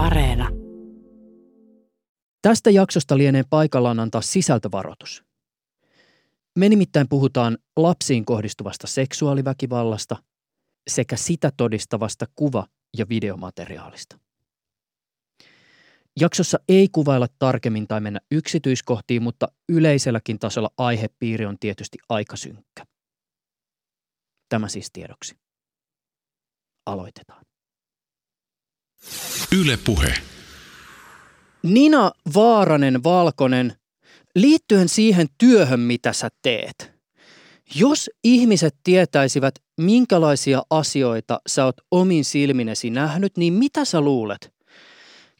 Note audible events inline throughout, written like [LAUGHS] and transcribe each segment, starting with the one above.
Areena. Tästä jaksosta lienee paikallaan antaa sisältövaroitus. Me nimittäin puhutaan lapsiin kohdistuvasta seksuaaliväkivallasta sekä sitä todistavasta kuva- ja videomateriaalista. Jaksossa ei kuvailla tarkemmin tai mennä yksityiskohtiin, mutta yleiselläkin tasolla aihepiiri on tietysti aika synkkä. Tämä siis tiedoksi. Aloitetaan. Yle Puhe. Nina Vaaranen Valkonen, liittyen siihen työhön, mitä sä teet. Jos ihmiset tietäisivät, minkälaisia asioita sä oot omin silminesi nähnyt, niin mitä sä luulet?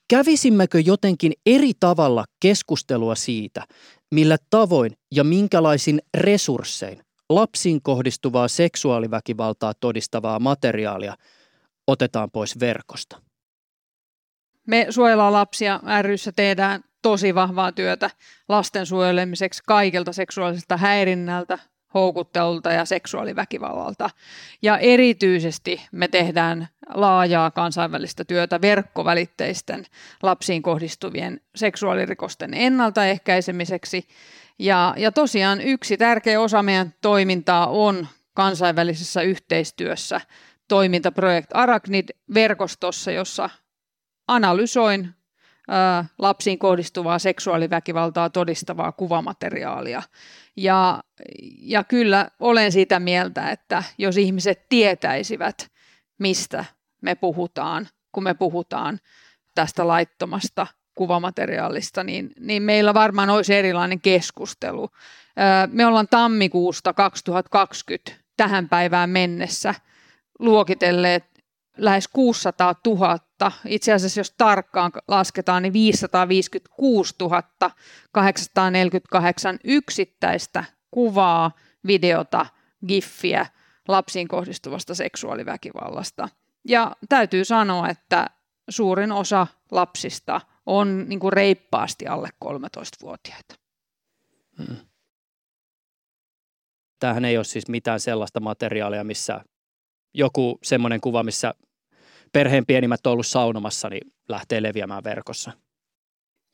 Kävisimmekö jotenkin eri tavalla keskustelua siitä, millä tavoin ja minkälaisin resurssein lapsiin kohdistuvaa seksuaaliväkivaltaa todistavaa materiaalia otetaan pois verkosta? Me suojellaan lapsia ryssä tehdään tosi vahvaa työtä lasten suojelemiseksi kaikilta seksuaaliselta häirinnältä, houkuttelulta ja seksuaaliväkivallalta. Ja erityisesti me tehdään laajaa kansainvälistä työtä verkkovälitteisten lapsiin kohdistuvien seksuaalirikosten ennaltaehkäisemiseksi. Ja, ja tosiaan yksi tärkeä osa meidän toimintaa on kansainvälisessä yhteistyössä toimintaprojekt Arachnid-verkostossa, jossa analysoin ää, lapsiin kohdistuvaa seksuaaliväkivaltaa todistavaa kuvamateriaalia. Ja, ja kyllä olen sitä mieltä, että jos ihmiset tietäisivät, mistä me puhutaan, kun me puhutaan tästä laittomasta kuvamateriaalista, niin, niin meillä varmaan olisi erilainen keskustelu. Me ollaan tammikuusta 2020 tähän päivään mennessä luokitelleet lähes 600 000, itse asiassa jos tarkkaan lasketaan, niin 556 848 yksittäistä kuvaa, videota, giffiä lapsiin kohdistuvasta seksuaaliväkivallasta. Ja täytyy sanoa, että suurin osa lapsista on niin kuin reippaasti alle 13-vuotiaita. Hmm. Tämähän ei ole siis mitään sellaista materiaalia, missä joku semmoinen kuva, missä perheen pienimmät on ollut saunomassa, niin lähtee leviämään verkossa.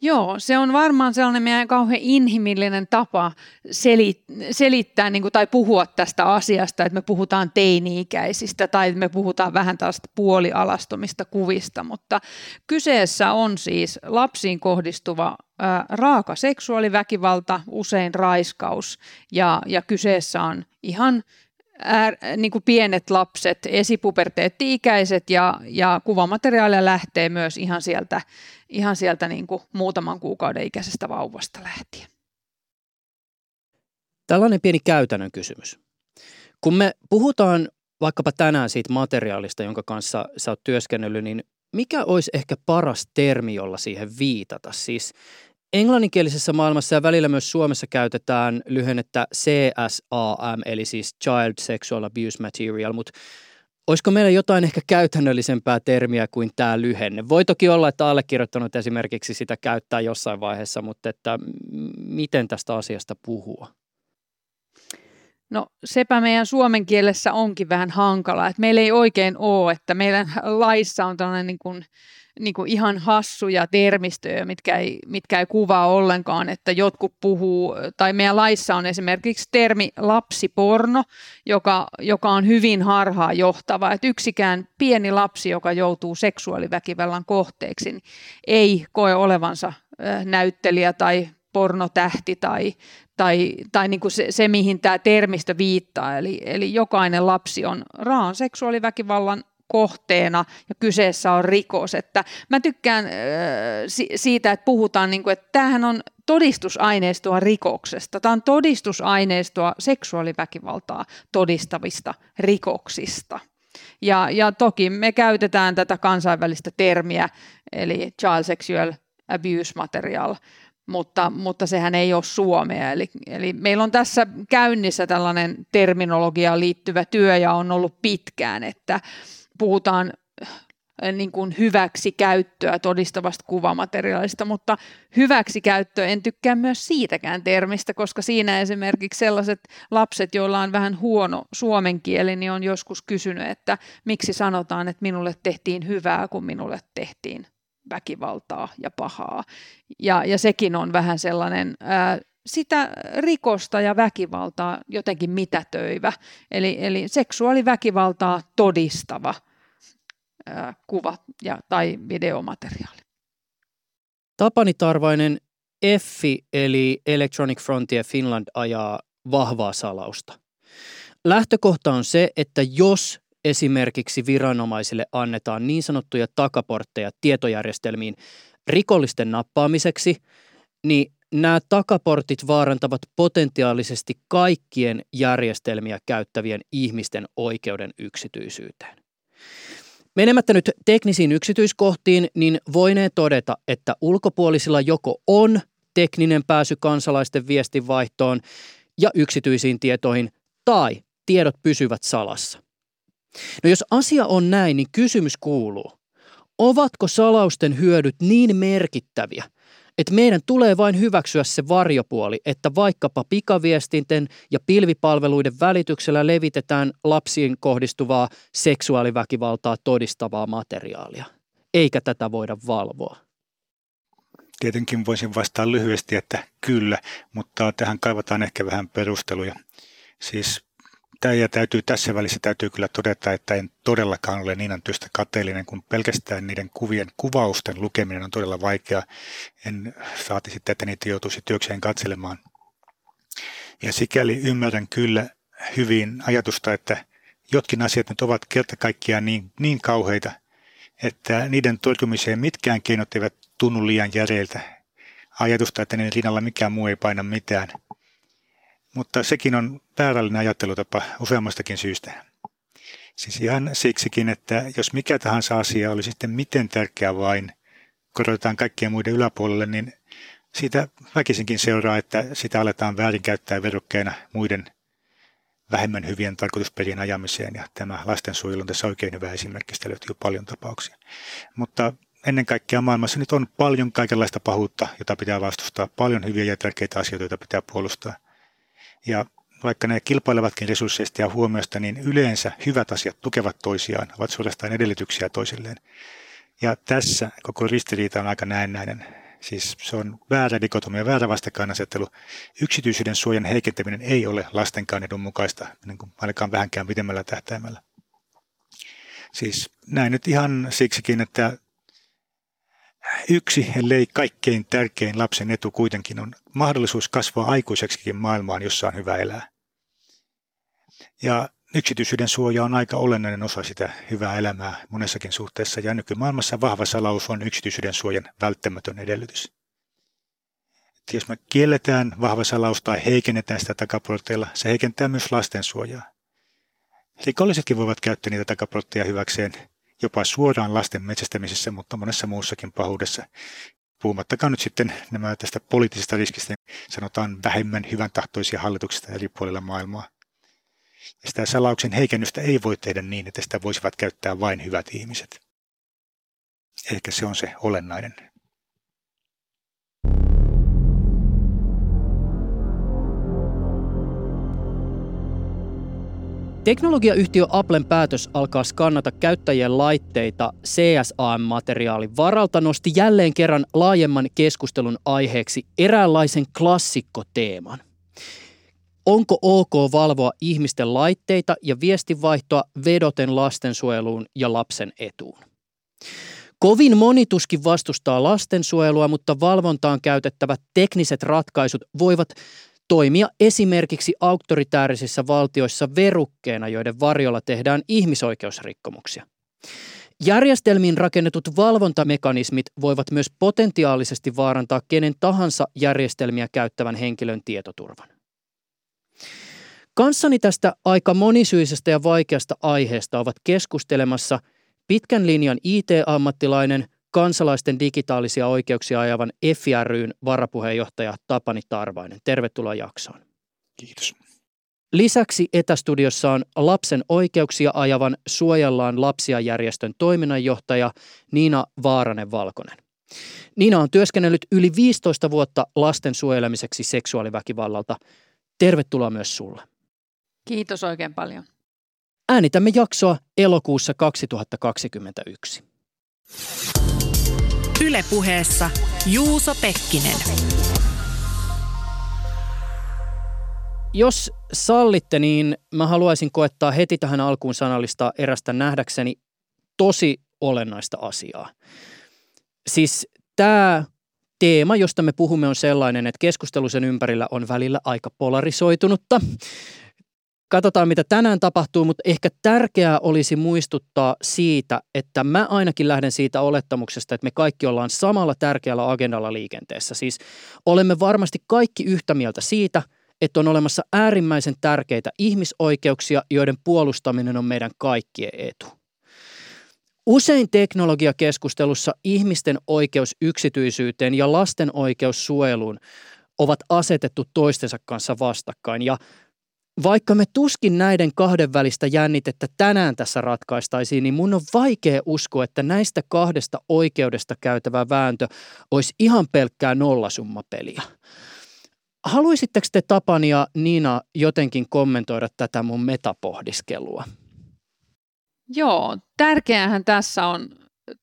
Joo, se on varmaan sellainen meidän kauhean inhimillinen tapa selittää niin kuin, tai puhua tästä asiasta, että me puhutaan teini-ikäisistä tai me puhutaan vähän tällaista puolialastomista kuvista, mutta kyseessä on siis lapsiin kohdistuva ää, raaka seksuaaliväkivalta, usein raiskaus ja, ja kyseessä on ihan ää, niin kuin pienet lapset, esipuberteetti-ikäiset ja, ja kuvamateriaalia lähtee myös ihan sieltä, ihan sieltä niin kuin muutaman kuukauden ikäisestä vauvasta lähtien. Tällainen pieni käytännön kysymys. Kun me puhutaan vaikkapa tänään siitä materiaalista, jonka kanssa sä oot työskennellyt, niin mikä olisi ehkä paras termi, jolla siihen viitata? Siis Englanninkielisessä maailmassa ja välillä myös Suomessa käytetään lyhennettä CSAM, eli siis Child Sexual Abuse Material, mutta olisiko meillä jotain ehkä käytännöllisempää termiä kuin tämä lyhenne? Voi toki olla, että allekirjoittanut esimerkiksi sitä käyttää jossain vaiheessa, mutta että miten tästä asiasta puhua? No sepä meidän suomen kielessä onkin vähän hankala, että meillä ei oikein ole, että meidän laissa on tällainen niin kuin niin kuin ihan hassuja termistöjä, mitkä ei, mitkä ei kuvaa ollenkaan, että jotkut puhuu, tai meidän laissa on esimerkiksi termi lapsiporno, joka, joka on hyvin harhaa johtava, että yksikään pieni lapsi, joka joutuu seksuaaliväkivallan kohteeksi, niin ei koe olevansa näyttelijä tai pornotähti tai, tai, tai niin kuin se, se, mihin tämä termistö viittaa. Eli, eli jokainen lapsi on raan seksuaaliväkivallan kohteena ja kyseessä on rikos. Että mä tykkään äh, siitä, että puhutaan, niin kuin, että tämähän on todistusaineistoa rikoksesta. Tämä on todistusaineistoa seksuaaliväkivaltaa todistavista rikoksista. Ja, ja toki me käytetään tätä kansainvälistä termiä, eli child sexual abuse material, mutta, mutta sehän ei ole suomea. Eli, eli meillä on tässä käynnissä tällainen terminologiaan liittyvä työ ja on ollut pitkään, että, puhutaan äh, niin kuin hyväksi käyttöä todistavasta kuvamateriaalista, mutta hyväksi käyttöä en tykkää myös siitäkään termistä, koska siinä esimerkiksi sellaiset lapset, joilla on vähän huono suomen kieli, niin on joskus kysynyt, että miksi sanotaan, että minulle tehtiin hyvää, kun minulle tehtiin väkivaltaa ja pahaa. Ja, ja sekin on vähän sellainen ää, sitä rikosta ja väkivaltaa jotenkin mitätöivä, eli, eli seksuaaliväkivaltaa todistava ää, kuva ja, tai videomateriaali. Tapani Tarvainen, EFFI eli Electronic Frontier Finland ajaa vahvaa salausta. Lähtökohta on se, että jos esimerkiksi viranomaisille annetaan niin sanottuja takaportteja tietojärjestelmiin rikollisten nappaamiseksi, niin nämä takaportit vaarantavat potentiaalisesti kaikkien järjestelmiä käyttävien ihmisten oikeuden yksityisyyteen. Menemättä nyt teknisiin yksityiskohtiin, niin voinee todeta, että ulkopuolisilla joko on tekninen pääsy kansalaisten viestinvaihtoon ja yksityisiin tietoihin, tai tiedot pysyvät salassa. No jos asia on näin, niin kysymys kuuluu, ovatko salausten hyödyt niin merkittäviä, että meidän tulee vain hyväksyä se varjopuoli, että vaikkapa pikaviestinten ja pilvipalveluiden välityksellä levitetään lapsiin kohdistuvaa seksuaaliväkivaltaa todistavaa materiaalia, eikä tätä voida valvoa. Tietenkin voisin vastata lyhyesti, että kyllä, mutta tähän kaivataan ehkä vähän perusteluja. Siis ja täytyy, tässä välissä täytyy kyllä todeta, että en todellakaan ole Niinan työstä kateellinen, kun pelkästään niiden kuvien kuvausten lukeminen on todella vaikea. En saati sitten, että niitä joutuisi työkseen katselemaan. Ja sikäli ymmärrän kyllä hyvin ajatusta, että jotkin asiat nyt ovat kerta kaikkiaan niin, niin kauheita, että niiden torjumiseen mitkään keinot eivät tunnu liian järeiltä. Ajatusta, että niiden rinnalla mikään muu ei paina mitään – mutta sekin on väärällinen ajattelutapa useammastakin syystä. Siis ihan siksikin, että jos mikä tahansa asia oli sitten miten tärkeä vain, korotetaan kaikkien muiden yläpuolelle, niin siitä väkisinkin seuraa, että sitä aletaan väärinkäyttää verukkeena muiden vähemmän hyvien tarkoitusperien ajamiseen, ja tämä lastensuojelu on tässä oikein hyvä esimerkki, sitä löytyy paljon tapauksia. Mutta ennen kaikkea maailmassa nyt on paljon kaikenlaista pahuutta, jota pitää vastustaa, paljon hyviä ja tärkeitä asioita, joita pitää puolustaa. Ja vaikka ne kilpailevatkin resursseista ja huomioista, niin yleensä hyvät asiat tukevat toisiaan, ovat suorastaan edellytyksiä toisilleen. Ja tässä koko ristiriita on aika näennäinen. Siis se on väärä dikotomia, väärä vastakkainasettelu. Yksityisyyden suojan heikentäminen ei ole lastenkaan edun mukaista, niin kuin ainakaan vähänkään pidemmällä tähtäimellä. Siis näin nyt ihan siksikin, että Yksi, ellei kaikkein tärkein lapsen etu kuitenkin on mahdollisuus kasvaa aikuiseksikin maailmaan, jossa on hyvä elää. Ja yksityisyyden suoja on aika olennainen osa sitä hyvää elämää monessakin suhteessa, ja nykymaailmassa vahva salaus on yksityisyyden suojan välttämätön edellytys. Et jos me kielletään vahva salaus tai heikennetään sitä takaporteilla, se heikentää myös lasten suojaa. Rikollisetkin voivat käyttää niitä takaportteja hyväkseen jopa suoraan lasten metsästämisessä, mutta monessa muussakin pahuudessa. Puhumattakaan nyt sitten nämä tästä poliittisesta riskistä, sanotaan vähemmän hyvän tahtoisia hallituksista eri puolilla maailmaa. Ja sitä salauksen heikennystä ei voi tehdä niin, että sitä voisivat käyttää vain hyvät ihmiset. Ehkä se on se olennainen Teknologiayhtiö Applen päätös alkaa skannata käyttäjien laitteita CSAM-materiaalin varalta nosti jälleen kerran laajemman keskustelun aiheeksi eräänlaisen klassikkoteeman. Onko ok valvoa ihmisten laitteita ja viestinvaihtoa vedoten lastensuojeluun ja lapsen etuun? Kovin monituskin vastustaa lastensuojelua, mutta valvontaan käytettävät tekniset ratkaisut voivat toimia esimerkiksi auktoritäärisissa valtioissa verukkeena, joiden varjolla tehdään ihmisoikeusrikkomuksia. Järjestelmiin rakennetut valvontamekanismit voivat myös potentiaalisesti vaarantaa kenen tahansa järjestelmiä käyttävän henkilön tietoturvan. Kanssani tästä aika monisyisestä ja vaikeasta aiheesta ovat keskustelemassa pitkän linjan IT-ammattilainen, kansalaisten digitaalisia oikeuksia ajavan FRYn varapuheenjohtaja Tapani Tarvainen. Tervetuloa jaksoon. Kiitos. Lisäksi etästudiossa on lapsen oikeuksia ajavan Suojellaan lapsia järjestön toiminnanjohtaja Niina Vaaranen-Valkonen. Niina on työskennellyt yli 15 vuotta lasten suojelemiseksi seksuaaliväkivallalta. Tervetuloa myös sulle. Kiitos oikein paljon. Äänitämme jaksoa elokuussa 2021. Ylepuheessa Juuso Pekkinen. Jos sallitte, niin mä haluaisin koettaa heti tähän alkuun sanallista erästä nähdäkseni tosi olennaista asiaa. Siis tämä teema, josta me puhumme, on sellainen, että keskustelu sen ympärillä on välillä aika polarisoitunutta. Katsotaan, mitä tänään tapahtuu, mutta ehkä tärkeää olisi muistuttaa siitä, että mä ainakin lähden siitä olettamuksesta, että me kaikki ollaan samalla tärkeällä agendalla liikenteessä. Siis olemme varmasti kaikki yhtä mieltä siitä, että on olemassa äärimmäisen tärkeitä ihmisoikeuksia, joiden puolustaminen on meidän kaikkien etu. Usein teknologiakeskustelussa ihmisten oikeus yksityisyyteen ja lasten oikeus suojeluun ovat asetettu toistensa kanssa vastakkain ja vaikka me tuskin näiden kahden välistä jännitettä tänään tässä ratkaistaisiin, niin mun on vaikea uskoa, että näistä kahdesta oikeudesta käytävä vääntö olisi ihan pelkkää nollasummapeliä. Haluaisitteko te Tapani ja Niina jotenkin kommentoida tätä mun metapohdiskelua? Joo, tärkeähän tässä on,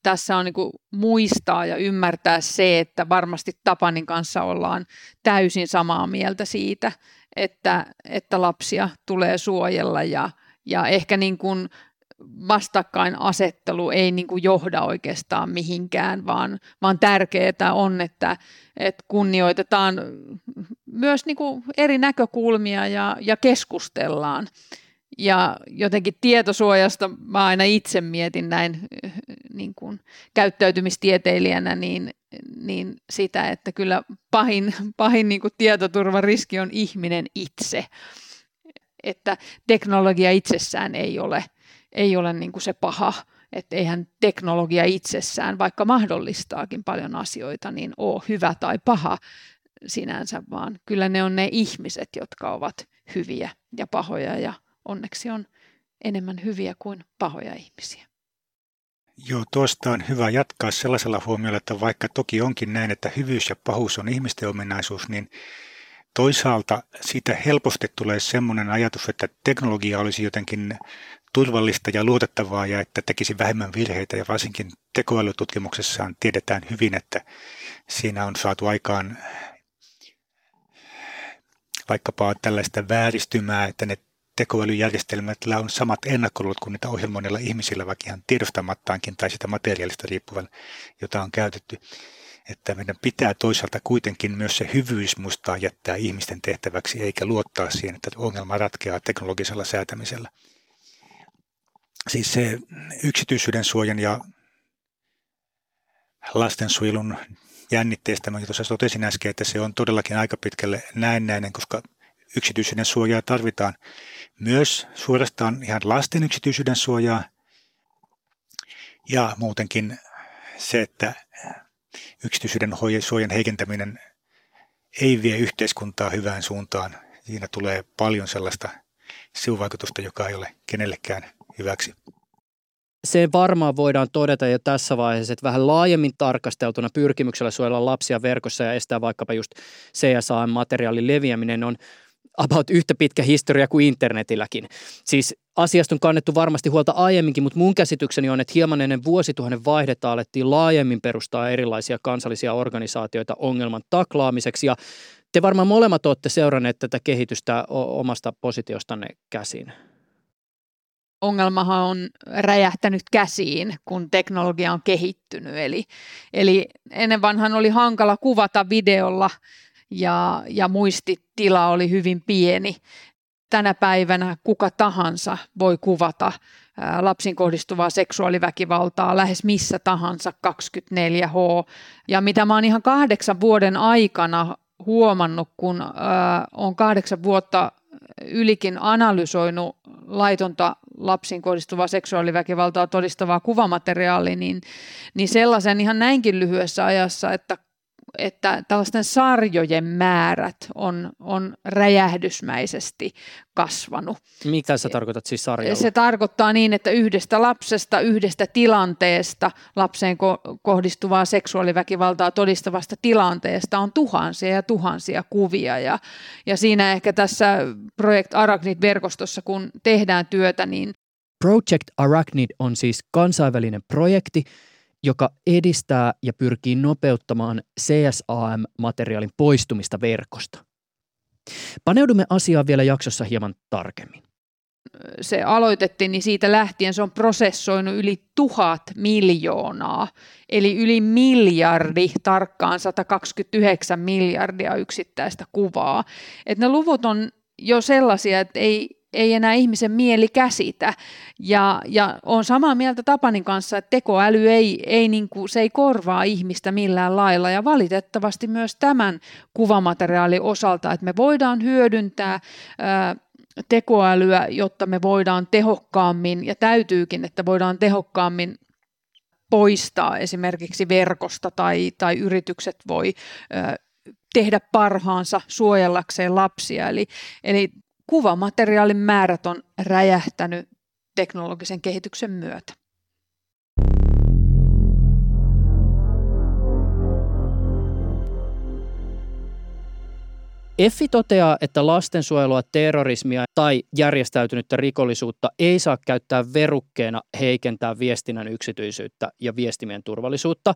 tässä on niin muistaa ja ymmärtää se, että varmasti Tapanin kanssa ollaan täysin samaa mieltä siitä, että, että lapsia tulee suojella ja, ja ehkä niin kuin vastakkainasettelu ei niin kuin johda oikeastaan mihinkään, vaan, vaan tärkeää on, että, että kunnioitetaan myös niin kuin eri näkökulmia ja, ja keskustellaan. Ja jotenkin tietosuojasta mä aina itse mietin näin niin kuin käyttäytymistieteilijänä, niin, niin sitä, että kyllä pahin, pahin niin kuin tietoturvariski on ihminen itse. Että teknologia itsessään ei ole, ei ole niin kuin se paha, että eihän teknologia itsessään, vaikka mahdollistaakin paljon asioita, niin ole hyvä tai paha sinänsä, vaan kyllä ne on ne ihmiset, jotka ovat hyviä ja pahoja ja onneksi on enemmän hyviä kuin pahoja ihmisiä. Joo, tuosta on hyvä jatkaa sellaisella huomiolla, että vaikka toki onkin näin, että hyvyys ja pahuus on ihmisten ominaisuus, niin toisaalta siitä helposti tulee semmoinen ajatus, että teknologia olisi jotenkin turvallista ja luotettavaa ja että tekisi vähemmän virheitä ja varsinkin tekoälytutkimuksessaan tiedetään hyvin, että siinä on saatu aikaan vaikkapa tällaista vääristymää, että ne tekoälyjärjestelmällä on samat ennakkoluulot kuin niitä ohjelmoinnilla ihmisillä, vaikka ihan tiedostamattaankin tai sitä materiaalista riippuvan, jota on käytetty. Että meidän pitää toisaalta kuitenkin myös se hyvyys muistaa jättää ihmisten tehtäväksi, eikä luottaa siihen, että ongelma ratkeaa teknologisella säätämisellä. Siis se yksityisyyden suojan ja lastensuojelun jännitteestä, mä tuossa totesin äsken, että se on todellakin aika pitkälle näennäinen, koska yksityisyyden suojaa tarvitaan myös suorastaan ihan lasten yksityisyyden suojaa ja muutenkin se, että yksityisyyden suojan heikentäminen ei vie yhteiskuntaa hyvään suuntaan. Siinä tulee paljon sellaista sivuvaikutusta, joka ei ole kenellekään hyväksi. Se varmaan voidaan todeta jo tässä vaiheessa, että vähän laajemmin tarkasteltuna pyrkimyksellä suojella lapsia verkossa ja estää vaikkapa just CSA-materiaalin leviäminen on about yhtä pitkä historia kuin internetilläkin. Siis asiasta on kannettu varmasti huolta aiemminkin, mutta mun käsitykseni on, että hieman ennen vuosituhannen vaihdetta alettiin laajemmin perustaa erilaisia kansallisia organisaatioita ongelman taklaamiseksi ja te varmaan molemmat olette seuranneet tätä kehitystä omasta positiostanne käsin ongelmahan on räjähtänyt käsiin, kun teknologia on kehittynyt. Eli, eli ennen vanhan oli hankala kuvata videolla ja, ja muistitila oli hyvin pieni. Tänä päivänä kuka tahansa voi kuvata lapsiin kohdistuvaa seksuaaliväkivaltaa lähes missä tahansa 24H. Ja mitä mä oon ihan kahdeksan vuoden aikana huomannut, kun äh, on kahdeksan vuotta ylikin analysoinut laitonta lapsiin kohdistuvaa seksuaaliväkivaltaa todistavaa kuvamateriaalia, niin, niin sellaisen ihan näinkin lyhyessä ajassa, että että tällaisten sarjojen määrät on, on räjähdysmäisesti kasvanut. Mitä sä tarkoitat siis sarjalla? Se tarkoittaa niin, että yhdestä lapsesta, yhdestä tilanteesta, lapseen ko- kohdistuvaa seksuaaliväkivaltaa todistavasta tilanteesta on tuhansia ja tuhansia kuvia. Ja, ja siinä ehkä tässä Project Arachnid-verkostossa, kun tehdään työtä, niin Project Arachnid on siis kansainvälinen projekti, joka edistää ja pyrkii nopeuttamaan CSAM-materiaalin poistumista verkosta. Paneudumme asiaan vielä jaksossa hieman tarkemmin se aloitettiin, niin siitä lähtien se on prosessoinut yli tuhat miljoonaa, eli yli miljardi, tarkkaan 129 miljardia yksittäistä kuvaa. Et ne luvut on jo sellaisia, että ei, ei enää ihmisen mieli käsitä. Ja, ja on samaa mieltä Tapanin kanssa, että tekoäly ei, ei niin kuin, se ei korvaa ihmistä millään lailla. Ja valitettavasti myös tämän kuvamateriaalin osalta, että me voidaan hyödyntää ää, tekoälyä, jotta me voidaan tehokkaammin, ja täytyykin, että voidaan tehokkaammin poistaa esimerkiksi verkosta tai, tai yritykset voi ö, tehdä parhaansa suojellakseen lapsia. Eli, eli kuvamateriaalin määrät on räjähtänyt teknologisen kehityksen myötä. Effi toteaa, että lastensuojelua, terrorismia tai järjestäytynyttä rikollisuutta ei saa käyttää verukkeena heikentää viestinnän yksityisyyttä ja viestimien turvallisuutta.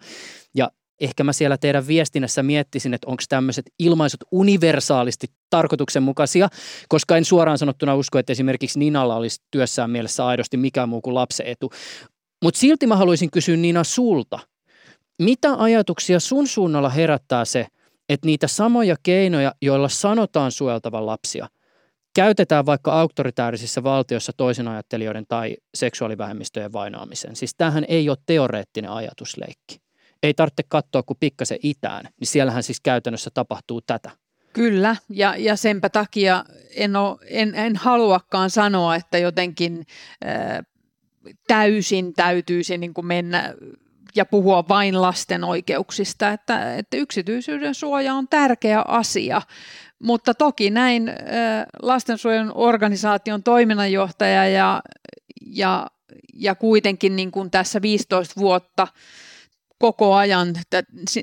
Ja ehkä mä siellä teidän viestinnässä miettisin, että onko tämmöiset ilmaisut universaalisti tarkoituksenmukaisia, koska en suoraan sanottuna usko, että esimerkiksi Ninalla olisi työssään mielessä aidosti mikään muu kuin lapsen etu. Mutta silti mä haluaisin kysyä Nina sulta, mitä ajatuksia sun suunnalla herättää se, että niitä samoja keinoja, joilla sanotaan suojeltavan lapsia, käytetään vaikka auktoritaarisissa valtioissa toisen ajattelijoiden tai seksuaalivähemmistöjen vainoamiseen. Siis tämähän ei ole teoreettinen ajatusleikki. Ei tarvitse katsoa kuin pikkasen itään, niin siellähän siis käytännössä tapahtuu tätä. Kyllä, ja, ja senpä takia en, ole, en, en haluakaan sanoa, että jotenkin äh, täysin täytyisi niin kuin mennä ja puhua vain lasten oikeuksista, että, että yksityisyyden suoja on tärkeä asia. Mutta toki näin lastensuojelun organisaation toiminnanjohtaja ja, ja, ja kuitenkin niin kuin tässä 15 vuotta koko ajan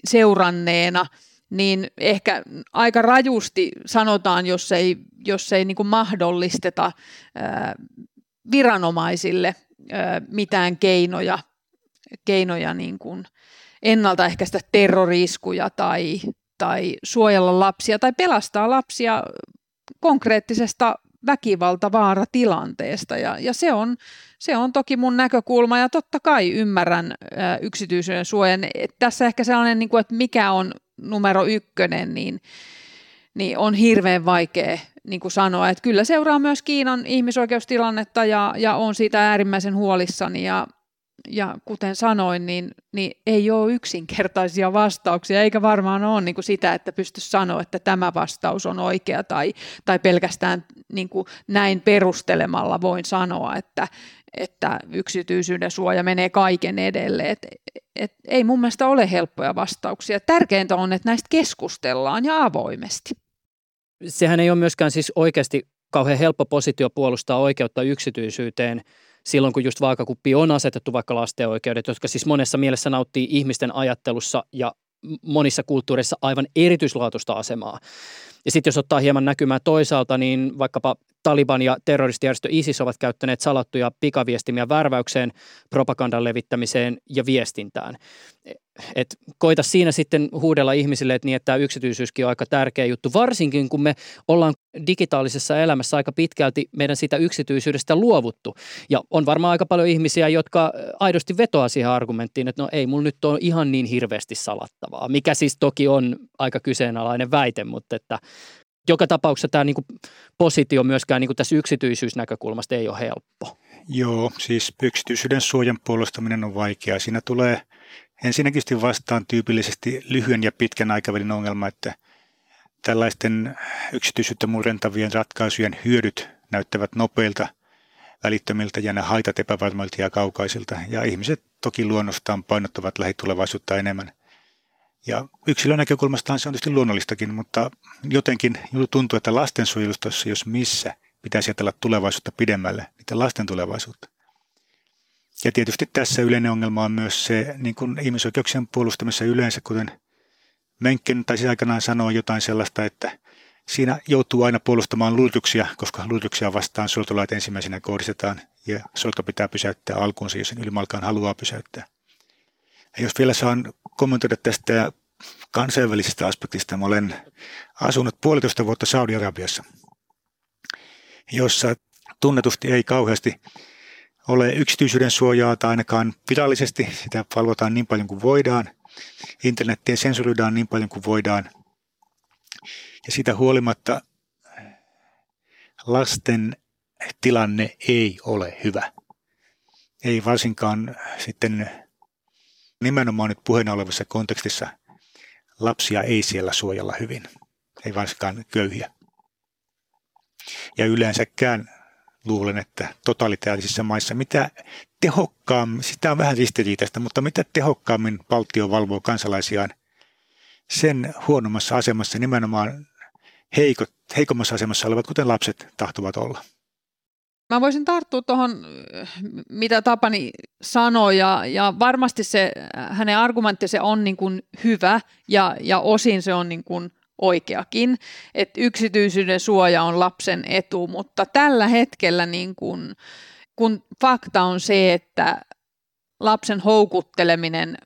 seuranneena, niin ehkä aika rajusti sanotaan, jos ei, jos ei niin kuin mahdollisteta viranomaisille mitään keinoja keinoja niin kuin ennaltaehkäistä terroriskuja tai, tai suojella lapsia tai pelastaa lapsia konkreettisesta väkivaltavaaratilanteesta. Ja, ja se, on, se on toki mun näkökulma ja totta kai ymmärrän yksityisyyden suojan. Tässä ehkä sellainen, niin kuin, että mikä on numero ykkönen, niin, niin on hirveän vaikea niin kuin sanoa. Että kyllä seuraa myös Kiinan ihmisoikeustilannetta ja, ja on siitä äärimmäisen huolissani ja, ja kuten sanoin, niin, niin ei ole yksinkertaisia vastauksia, eikä varmaan ole niin kuin sitä, että pysty sanoa, että tämä vastaus on oikea tai, tai pelkästään niin kuin näin perustelemalla voin sanoa, että, että yksityisyyden suoja menee kaiken edelle. Et, et, ei mun mielestä ole helppoja vastauksia. Tärkeintä on, että näistä keskustellaan ja avoimesti. Sehän ei ole myöskään siis oikeasti kauhean helppo positio puolustaa oikeutta yksityisyyteen – silloin, kun just vaakakuppi on asetettu vaikka lasten oikeudet, jotka siis monessa mielessä nauttii ihmisten ajattelussa ja monissa kulttuureissa aivan erityislaatuista asemaa. Ja sitten jos ottaa hieman näkymään toisaalta, niin vaikkapa Taliban ja terroristijärjestö ISIS ovat käyttäneet salattuja pikaviestimiä värväykseen, propagandan levittämiseen ja viestintään et koita siinä sitten huudella ihmisille, että, niin, että tämä yksityisyyskin on aika tärkeä juttu, varsinkin kun me ollaan digitaalisessa elämässä aika pitkälti meidän sitä yksityisyydestä luovuttu. Ja on varmaan aika paljon ihmisiä, jotka aidosti vetoaa siihen argumenttiin, että no ei mulla nyt ole ihan niin hirveästi salattavaa, mikä siis toki on aika kyseenalainen väite, mutta että joka tapauksessa tämä niin kuin positio myöskään niin kuin tässä yksityisyysnäkökulmasta ei ole helppo. Joo, siis yksityisyyden suojan puolustaminen on vaikeaa. Siinä tulee Ensinnäkin vastaan tyypillisesti lyhyen ja pitkän aikavälin ongelma, että tällaisten yksityisyyttä murentavien ratkaisujen hyödyt näyttävät nopeilta, välittömiltä ja ne haitat epävarmoilta ja kaukaisilta. Ja ihmiset toki luonnostaan painottavat lähitulevaisuutta enemmän. Ja yksilön näkökulmastaan se on tietysti luonnollistakin, mutta jotenkin tuntuu, että lastensuojelustossa, jos missä, pitäisi ajatella tulevaisuutta pidemmälle, niitä lasten tulevaisuutta. Ja tietysti tässä yleinen ongelma on myös se niin kuin ihmisoikeuksien puolustamisessa yleensä, kuten Mencken tai aikanaan sanoo jotain sellaista, että siinä joutuu aina puolustamaan luutuksia, koska luutuksia vastaan suojeltolait ensimmäisenä kohdistetaan ja suojelto pitää pysäyttää alkuunsa, jos sen ylimalkaan haluaa pysäyttää. Jos vielä saan kommentoida tästä kansainvälisestä aspektista, mä olen asunut puolitoista vuotta Saudi-Arabiassa, jossa tunnetusti ei kauheasti ole yksityisyyden suojaa tai ainakaan virallisesti. Sitä valvotaan niin paljon kuin voidaan. Internettiä sensuroidaan niin paljon kuin voidaan. Ja sitä huolimatta lasten tilanne ei ole hyvä. Ei varsinkaan sitten nimenomaan nyt puheena olevassa kontekstissa lapsia ei siellä suojella hyvin, ei varsinkaan köyhiä. Ja yleensäkään luulen, että totalitaarisissa maissa, mitä tehokkaammin, sitä on vähän ristiriitaista, mutta mitä tehokkaammin valtio valvoo kansalaisiaan, sen huonommassa asemassa nimenomaan heikot, heikommassa asemassa olevat, kuten lapset, tahtovat olla. Mä voisin tarttua tuohon, mitä Tapani sanoi, ja, ja varmasti se hänen argumenttinsa on niin kuin hyvä, ja, ja osin se on niin kuin oikeakin, että yksityisyyden suoja on lapsen etu, mutta tällä hetkellä niin kun, kun fakta on se, että lapsen houkutteleminen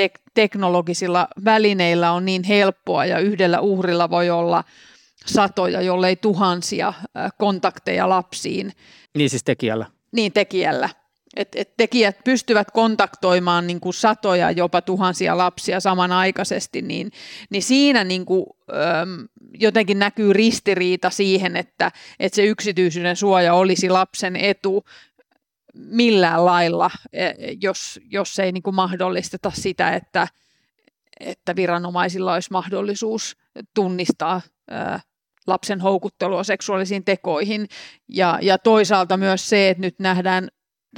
tek- teknologisilla välineillä on niin helppoa ja yhdellä uhrilla voi olla satoja, jollei tuhansia kontakteja lapsiin. Niin siis tekijällä. Niin tekijällä että et tekijät pystyvät kontaktoimaan niin kuin satoja, jopa tuhansia lapsia samanaikaisesti, niin, niin siinä niin kuin, äm, jotenkin näkyy ristiriita siihen, että, että se yksityisyyden suoja olisi lapsen etu millään lailla, e, jos, jos ei niin kuin mahdollisteta sitä, että, että viranomaisilla olisi mahdollisuus tunnistaa ää, lapsen houkuttelua seksuaalisiin tekoihin. Ja, ja toisaalta myös se, että nyt nähdään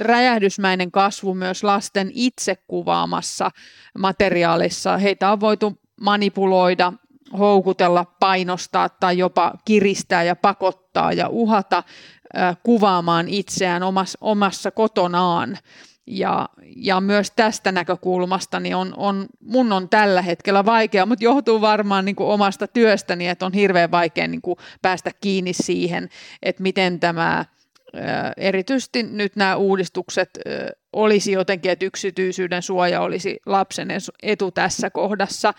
räjähdysmäinen kasvu myös lasten itse kuvaamassa materiaalissa. Heitä on voitu manipuloida, houkutella, painostaa tai jopa kiristää ja pakottaa ja uhata kuvaamaan itseään omassa, omassa kotonaan. Ja, ja myös tästä näkökulmasta niin on, on, mun on tällä hetkellä vaikea, mutta johtuu varmaan niin kuin omasta työstäni, että on hirveän vaikea niin kuin päästä kiinni siihen, että miten tämä erityisesti nyt nämä uudistukset olisi jotenkin, että yksityisyyden suoja olisi lapsen etu tässä kohdassa.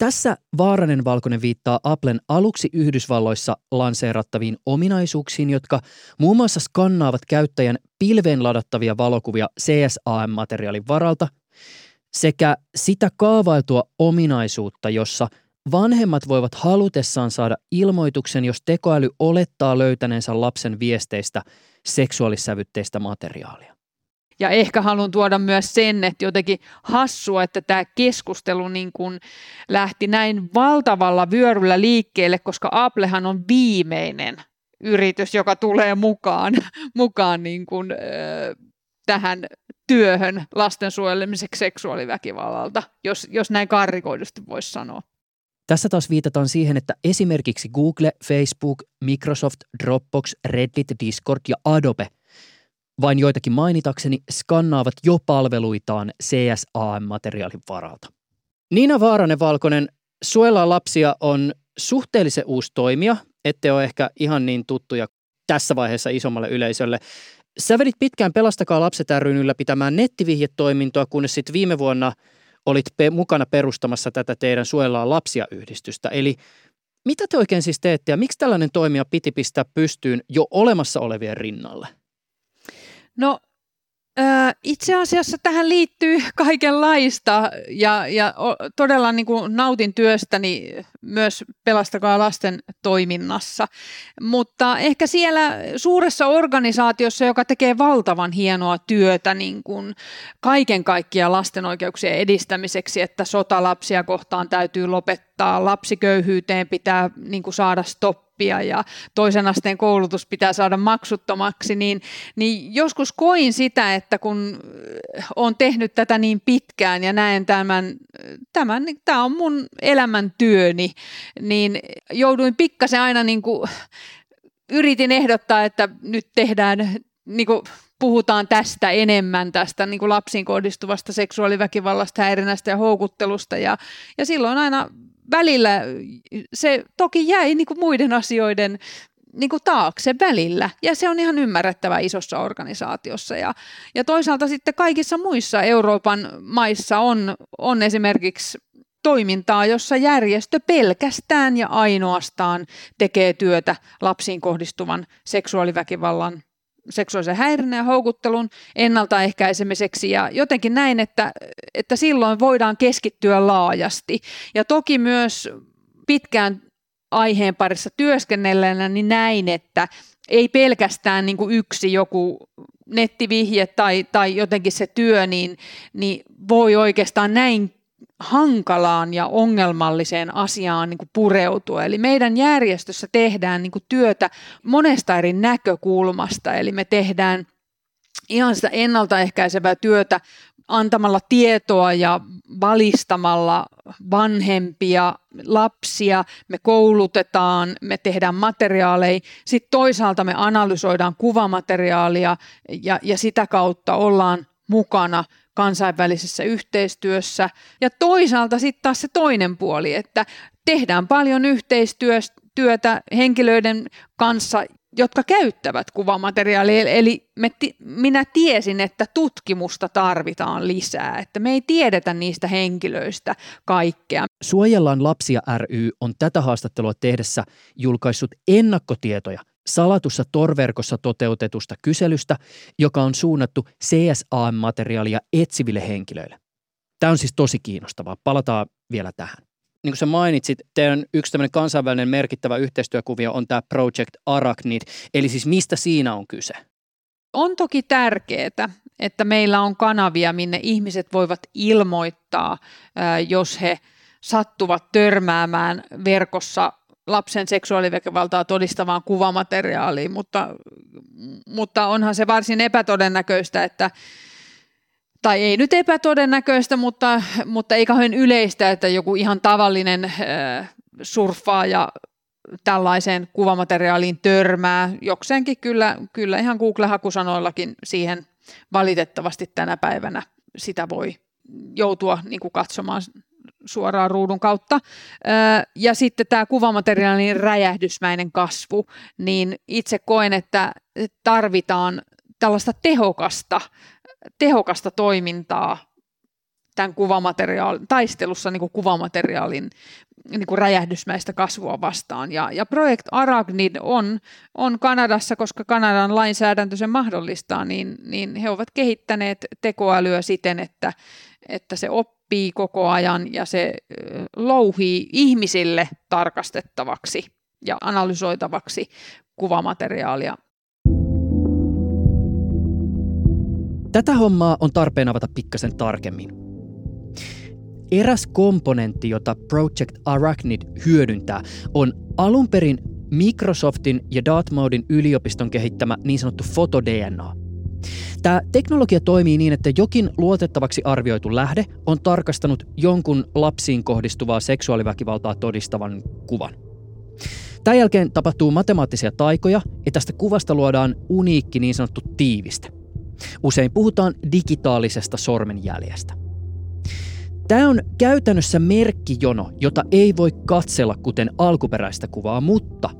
Tässä Vaaranen Valkoinen viittaa Applen aluksi Yhdysvalloissa lanseerattaviin ominaisuuksiin, jotka muun muassa skannaavat käyttäjän pilveen ladattavia valokuvia CSAM-materiaalin varalta sekä sitä kaavailtua ominaisuutta, jossa Vanhemmat voivat halutessaan saada ilmoituksen, jos tekoäly olettaa löytäneensä lapsen viesteistä seksuaalissävytteistä materiaalia. Ja ehkä haluan tuoda myös sen, että jotenkin hassua, että tämä keskustelu niin kuin lähti näin valtavalla vyöryllä liikkeelle, koska Applehan on viimeinen yritys, joka tulee mukaan, [LAUGHS] mukaan niin kuin, äh, tähän työhön lasten suojelemiseksi seksuaaliväkivallalta, jos, jos näin karrikoidusti voisi sanoa. Tässä taas viitataan siihen, että esimerkiksi Google, Facebook, Microsoft, Dropbox, Reddit, Discord ja Adobe, vain joitakin mainitakseni, skannaavat jo palveluitaan CSAM-materiaalin varalta. Niina Vaaranen-Valkonen, Suojellaan lapsia on suhteellisen uusi toimija, ette ole ehkä ihan niin tuttuja tässä vaiheessa isommalle yleisölle. Sä vedit pitkään Pelastakaa lapset ryn ylläpitämään nettivihjetoimintoa, kunnes sitten viime vuonna – olit pe- mukana perustamassa tätä teidän Suojellaan lapsia-yhdistystä. Eli mitä te oikein siis teette ja miksi tällainen toimija piti pistää pystyyn jo olemassa olevien rinnalle? No itse asiassa tähän liittyy [LAUGHS] kaikenlaista ja, ja todella niin kuin nautin työstäni myös Pelastakaa lasten toiminnassa. Mutta ehkä siellä suuressa organisaatiossa, joka tekee valtavan hienoa työtä niin kuin kaiken kaikkiaan lasten oikeuksien edistämiseksi, että sotalapsia kohtaan täytyy lopettaa, lapsiköyhyyteen pitää niin kuin saada stoppi oppia ja toisen asteen koulutus pitää saada maksuttomaksi, niin, niin joskus koin sitä, että kun olen tehnyt tätä niin pitkään ja näen tämän, tämän tämä on mun elämäntyöni, niin jouduin pikkasen aina niin kuin, yritin ehdottaa, että nyt tehdään niin kuin, puhutaan tästä enemmän, tästä niin kuin lapsiin kohdistuvasta seksuaaliväkivallasta, häirinnästä ja houkuttelusta. Ja, ja silloin aina välillä se toki jäi niin kuin muiden asioiden niin kuin taakse välillä. Ja se on ihan ymmärrettävä isossa organisaatiossa. Ja, ja toisaalta sitten kaikissa muissa Euroopan maissa on, on esimerkiksi toimintaa, jossa järjestö pelkästään ja ainoastaan tekee työtä lapsiin kohdistuvan seksuaaliväkivallan seksuaalisen häirinnän ja houkuttelun ennaltaehkäisemiseksi ja jotenkin näin, että, että silloin voidaan keskittyä laajasti. Ja toki myös pitkään aiheen parissa työskennelleenä niin näin, että ei pelkästään niin kuin yksi joku nettivihje tai, tai jotenkin se työ, niin, niin voi oikeastaan näin hankalaan ja ongelmalliseen asiaan niin kuin pureutua. Eli meidän järjestössä tehdään niin kuin työtä monesta eri näkökulmasta, eli me tehdään ihan sitä ennaltaehkäisevää työtä antamalla tietoa ja valistamalla vanhempia, lapsia, me koulutetaan, me tehdään materiaaleja, sitten toisaalta me analysoidaan kuvamateriaalia ja, ja sitä kautta ollaan mukana kansainvälisessä yhteistyössä. Ja toisaalta sitten taas se toinen puoli, että tehdään paljon yhteistyötä henkilöiden kanssa, jotka käyttävät kuvamateriaalia. Eli me, minä tiesin, että tutkimusta tarvitaan lisää, että me ei tiedetä niistä henkilöistä kaikkea. Suojellaan lapsia ry on tätä haastattelua tehdessä julkaissut ennakkotietoja salatussa torverkossa toteutetusta kyselystä, joka on suunnattu CSA-materiaalia etsiville henkilöille. Tämä on siis tosi kiinnostavaa. Palataan vielä tähän. Niin kuin sä mainitsit, teidän yksi tämmöinen kansainvälinen merkittävä yhteistyökuvio on tämä Project Arachnid. Eli siis mistä siinä on kyse? On toki tärkeää, että meillä on kanavia, minne ihmiset voivat ilmoittaa, jos he sattuvat törmäämään verkossa lapsen seksuaaliväkivaltaa todistavaan kuvamateriaaliin, mutta, mutta onhan se varsin epätodennäköistä, että tai ei nyt epätodennäköistä, mutta, mutta ei kauhean yleistä, että joku ihan tavallinen äh, surffaaja tällaiseen kuvamateriaaliin törmää. Jokseenkin kyllä, kyllä ihan Google-hakusanoillakin siihen valitettavasti tänä päivänä sitä voi joutua niin kuin katsomaan suoraan ruudun kautta. Ja sitten tämä kuvamateriaalin räjähdysmäinen kasvu, niin itse koen, että tarvitaan tällaista tehokasta, tehokasta toimintaa tämän kuvamateriaalin, taistelussa niin kuin kuvamateriaalin niin kuin räjähdysmäistä kasvua vastaan. Ja, ja Project Arachnid on, on Kanadassa, koska Kanadan lainsäädäntö sen mahdollistaa, niin, niin he ovat kehittäneet tekoälyä siten, että, että se oppii koko ajan ja se louhii ihmisille tarkastettavaksi ja analysoitavaksi kuvamateriaalia. Tätä hommaa on tarpeen avata pikkasen tarkemmin. Eräs komponentti, jota Project Arachnid hyödyntää, on alun perin Microsoftin ja Dartmouthin yliopiston kehittämä niin sanottu fotodNA. Tämä teknologia toimii niin, että jokin luotettavaksi arvioitu lähde on tarkastanut jonkun lapsiin kohdistuvaa seksuaaliväkivaltaa todistavan kuvan. Tämän jälkeen tapahtuu matemaattisia taikoja ja tästä kuvasta luodaan uniikki niin sanottu tiiviste. Usein puhutaan digitaalisesta sormenjäljestä. Tämä on käytännössä merkkijono, jota ei voi katsella kuten alkuperäistä kuvaa, mutta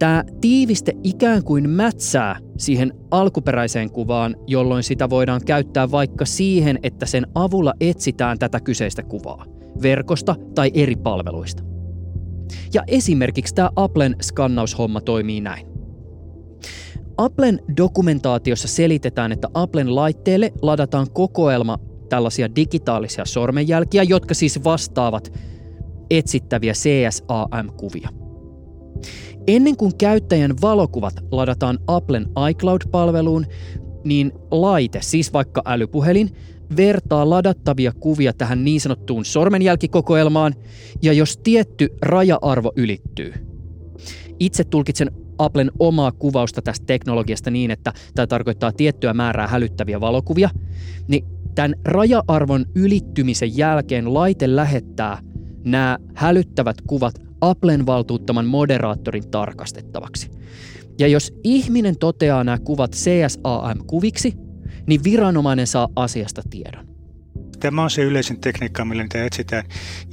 tämä tiiviste ikään kuin mätsää siihen alkuperäiseen kuvaan, jolloin sitä voidaan käyttää vaikka siihen, että sen avulla etsitään tätä kyseistä kuvaa verkosta tai eri palveluista. Ja esimerkiksi tämä Applen skannaushomma toimii näin. Applen dokumentaatiossa selitetään, että Applen laitteelle ladataan kokoelma tällaisia digitaalisia sormenjälkiä, jotka siis vastaavat etsittäviä CSAM-kuvia. Ennen kuin käyttäjän valokuvat ladataan Applen iCloud-palveluun, niin laite, siis vaikka älypuhelin, vertaa ladattavia kuvia tähän niin sanottuun sormenjälkikokoelmaan, ja jos tietty raja-arvo ylittyy. Itse tulkitsen Applen omaa kuvausta tästä teknologiasta niin, että tämä tarkoittaa tiettyä määrää hälyttäviä valokuvia, niin tämän raja-arvon ylittymisen jälkeen laite lähettää nämä hälyttävät kuvat Applen valtuuttaman moderaattorin tarkastettavaksi. Ja jos ihminen toteaa nämä kuvat CSAM-kuviksi, niin viranomainen saa asiasta tiedon. tämä on se yleisin tekniikka, millä niitä etsitään.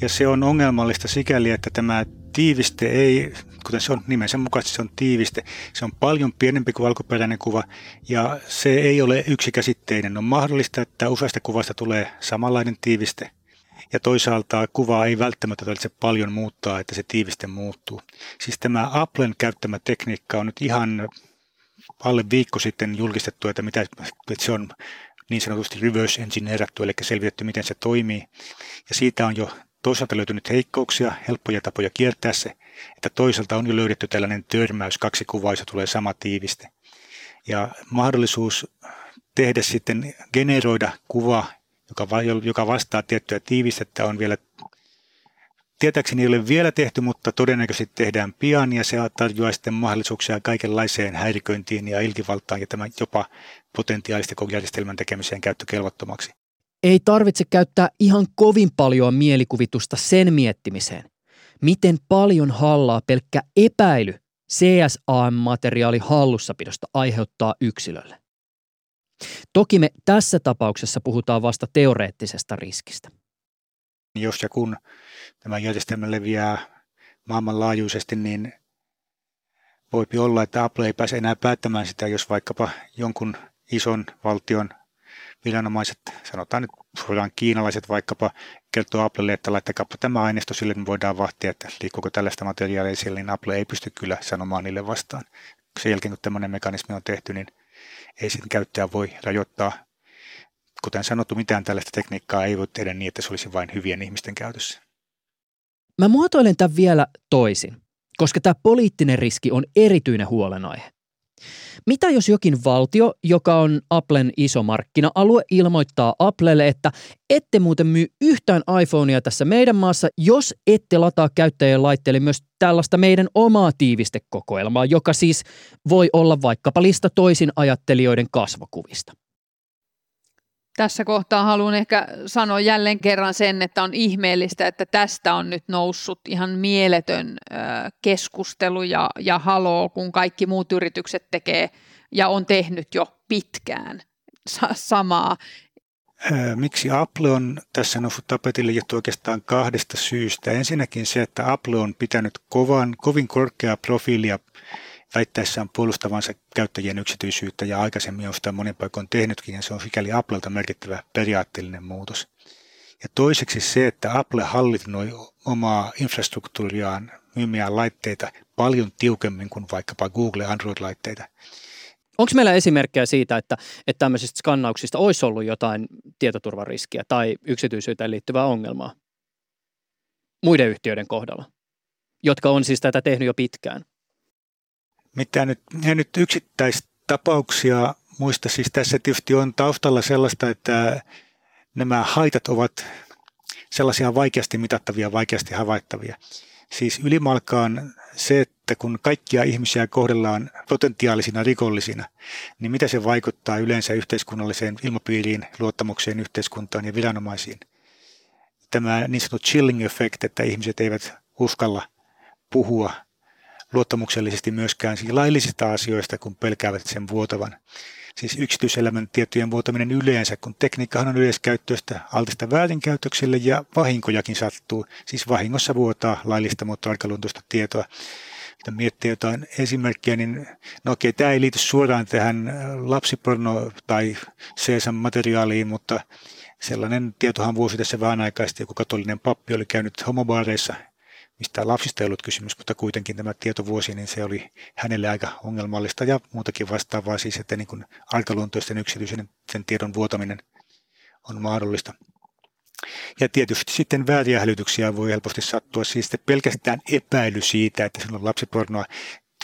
Ja se on ongelmallista sikäli, että tämä tiiviste ei, kuten se on nimensä mukaisesti, se on tiiviste. Se on paljon pienempi kuin alkuperäinen kuva ja se ei ole yksikäsitteinen. On mahdollista, että useasta kuvasta tulee samanlainen tiiviste. Ja toisaalta kuvaa ei välttämättä tarvitse paljon muuttaa, että se tiiviste muuttuu. Siis tämä Applen käyttämä tekniikka on nyt ihan alle viikko sitten julkistettu, että, mitä, että se on niin sanotusti reverse engineerattu, eli selvitetty, miten se toimii. Ja siitä on jo toisaalta löytynyt heikkouksia, helppoja tapoja kiertää se, että toisaalta on jo löydetty tällainen törmäys, kaksi kuvaa, jossa tulee sama tiiviste. Ja mahdollisuus tehdä sitten, generoida kuva, joka, joka vastaa tiettyä tiivistettä, on vielä Tietääkseni ei ole vielä tehty, mutta todennäköisesti tehdään pian ja se tarjoaa sitten mahdollisuuksia kaikenlaiseen häiriköintiin ja ilkivaltaan ja tämän jopa potentiaalisesti koko järjestelmän tekemiseen käyttökelvottomaksi. Ei tarvitse käyttää ihan kovin paljon mielikuvitusta sen miettimiseen, miten paljon hallaa pelkkä epäily CSAM-materiaali hallussapidosta aiheuttaa yksilölle. Toki me tässä tapauksessa puhutaan vasta teoreettisesta riskistä. Jos ja kun tämä järjestelmä leviää maailmanlaajuisesti, niin voipi olla, että Apple ei pääse enää päättämään sitä, jos vaikkapa jonkun ison valtion viranomaiset, sanotaan nyt suoraan kiinalaiset vaikkapa, kertoo Applelle, että laittakaa tämä aineisto sille, niin voidaan vahtia, että liikkuuko tällaista materiaalia siellä, niin Apple ei pysty kyllä sanomaan niille vastaan. Sen jälkeen, kun tämmöinen mekanismi on tehty, niin ei sitten käyttäjä voi rajoittaa. Kuten sanottu, mitään tällaista tekniikkaa ei voi tehdä niin, että se olisi vain hyvien ihmisten käytössä. Mä muotoilen tämän vielä toisin, koska tämä poliittinen riski on erityinen huolenaihe. Mitä jos jokin valtio, joka on Applen iso markkina-alue, ilmoittaa Applelle, että ette muuten myy yhtään iPhonea tässä meidän maassa, jos ette lataa käyttäjien laitteelle myös tällaista meidän omaa tiivistekokoelmaa, joka siis voi olla vaikkapa lista toisin ajattelijoiden kasvokuvista. Tässä kohtaa haluan ehkä sanoa jälleen kerran sen, että on ihmeellistä, että tästä on nyt noussut ihan mieletön keskustelu ja, ja haloo, kun kaikki muut yritykset tekee ja on tehnyt jo pitkään samaa. Miksi Apple on tässä noussut tapetille jo oikeastaan kahdesta syystä. Ensinnäkin se, että Apple on pitänyt kovan, kovin korkeaa profiilia väittäessään puolustavansa käyttäjien yksityisyyttä ja aikaisemmin on sitä monen paikoin tehnytkin ja se on sikäli Applelta merkittävä periaatteellinen muutos. Ja toiseksi se, että Apple hallinnoi omaa infrastruktuuriaan myymiään laitteita paljon tiukemmin kuin vaikkapa Google Android-laitteita. Onko meillä esimerkkejä siitä, että, että tämmöisistä skannauksista olisi ollut jotain tietoturvariskiä tai yksityisyyteen liittyvää ongelmaa muiden yhtiöiden kohdalla, jotka on siis tätä tehnyt jo pitkään? Mitä nyt, en nyt yksittäistapauksia muista, siis tässä tietysti on taustalla sellaista, että nämä haitat ovat sellaisia vaikeasti mitattavia, vaikeasti havaittavia. Siis ylimalkaan se, että kun kaikkia ihmisiä kohdellaan potentiaalisina rikollisina, niin mitä se vaikuttaa yleensä yhteiskunnalliseen ilmapiiriin, luottamukseen yhteiskuntaan ja viranomaisiin. Tämä niin sanottu chilling effect, että ihmiset eivät uskalla puhua luottamuksellisesti myöskään laillisista asioista, kun pelkäävät sen vuotavan. Siis yksityiselämän tietojen vuotaminen yleensä, kun tekniikkahan on yleiskäyttöistä altista väärinkäytökselle ja vahinkojakin sattuu. Siis vahingossa vuotaa laillista, mutta arkaluontoista tietoa. Mutta miettii jotain esimerkkiä, niin no okei, tämä ei liity suoraan tähän lapsiporno- tai CSM-materiaaliin, mutta sellainen tietohan vuosi tässä vähän aikaisesti, joku katolinen pappi oli käynyt homobaareissa mistä lapsista ei ollut kysymys, mutta kuitenkin tämä tietovuosi, niin se oli hänelle aika ongelmallista ja muutakin vastaavaa siis, että niin kuin arkaluontoisten yksityisen sen tiedon vuotaminen on mahdollista. Ja tietysti sitten vääriä hälytyksiä voi helposti sattua, siis pelkästään epäily siitä, että se on lapsipornoa.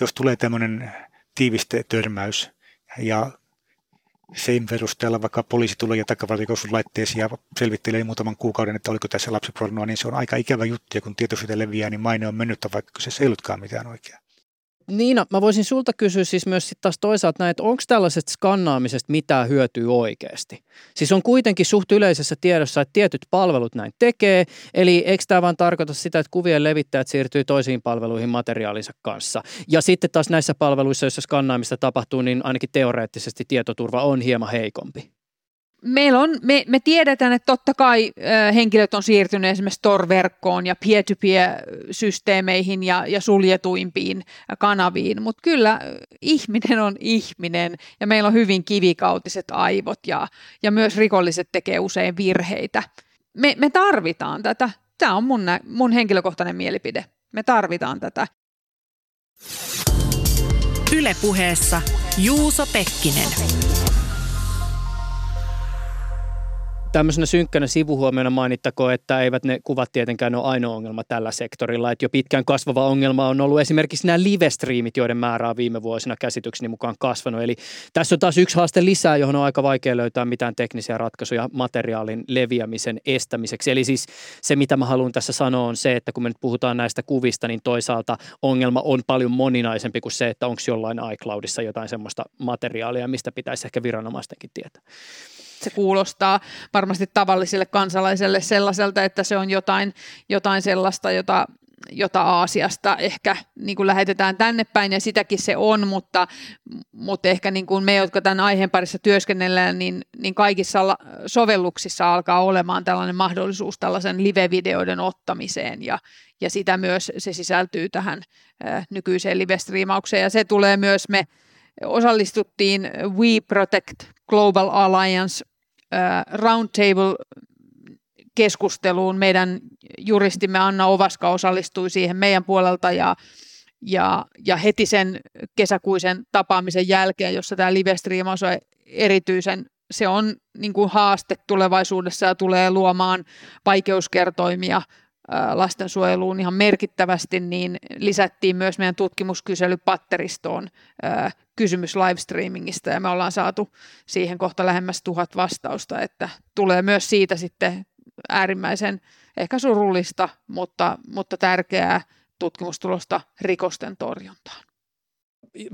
Jos tulee tämmöinen tiiviste törmäys ja sen perusteella vaikka poliisi tulee ja takavarikoisun laitteeseen ja selvittelee muutaman kuukauden, että oliko tässä lapsipornoa, niin se on aika ikävä juttu ja kun tietosuhde leviää, niin maine on mennyt, vaikka se ei ollutkaan mitään oikeaa. Niina, mä voisin sulta kysyä siis myös sit taas toisaalta näin, että onko tällaisesta skannaamisesta mitään hyötyä oikeasti? Siis on kuitenkin suht yleisessä tiedossa, että tietyt palvelut näin tekee, eli eikö tämä vaan tarkoita sitä, että kuvien levittäjät siirtyy toisiin palveluihin materiaalinsa kanssa? Ja sitten taas näissä palveluissa, joissa skannaamista tapahtuu, niin ainakin teoreettisesti tietoturva on hieman heikompi. Meillä on, me, me tiedetään, että totta kai henkilöt on siirtyneet esimerkiksi Tor-verkkoon ja peer-to-peer-systeemeihin ja, ja suljetuimpiin kanaviin, mutta kyllä ihminen on ihminen ja meillä on hyvin kivikautiset aivot ja, ja myös rikolliset tekee usein virheitä. Me, me tarvitaan tätä. Tämä on mun, mun henkilökohtainen mielipide. Me tarvitaan tätä. Ylepuheessa Juuso Pekkinen tämmöisenä synkkänä sivuhuomiona mainittakoon, että eivät ne kuvat tietenkään ole ainoa ongelma tällä sektorilla. Että jo pitkään kasvava ongelma on ollut esimerkiksi nämä live-striimit, joiden määrä on viime vuosina käsitykseni mukaan kasvanut. Eli tässä on taas yksi haaste lisää, johon on aika vaikea löytää mitään teknisiä ratkaisuja materiaalin leviämisen estämiseksi. Eli siis se, mitä mä haluan tässä sanoa, on se, että kun me nyt puhutaan näistä kuvista, niin toisaalta ongelma on paljon moninaisempi kuin se, että onko jollain iCloudissa jotain semmoista materiaalia, mistä pitäisi ehkä viranomaistenkin tietää se kuulostaa varmasti tavalliselle kansalaiselle sellaiselta, että se on jotain, jotain sellaista, jota jota Aasiasta ehkä niin kuin lähetetään tänne päin, ja sitäkin se on, mutta, mutta ehkä niin kuin me, jotka tämän aiheen parissa työskennellään, niin, niin kaikissa sovelluksissa alkaa olemaan tällainen mahdollisuus tällaisen live-videoiden ottamiseen, ja, ja sitä myös se sisältyy tähän ä, nykyiseen live-striimaukseen, ja se tulee myös, me osallistuttiin We Protect Global Alliance roundtable keskusteluun. Meidän juristimme Anna Ovaska osallistui siihen meidän puolelta ja, ja, ja heti sen kesäkuisen tapaamisen jälkeen, jossa tämä live-striimaus on erityisen se on niin kuin haaste tulevaisuudessa ja tulee luomaan vaikeuskertoimia lastensuojeluun ihan merkittävästi, niin lisättiin myös meidän tutkimuskyselypatteristoon kysymys livestreamingista ja me ollaan saatu siihen kohta lähemmäs tuhat vastausta, että tulee myös siitä sitten äärimmäisen ehkä surullista, mutta, mutta tärkeää tutkimustulosta rikosten torjuntaan.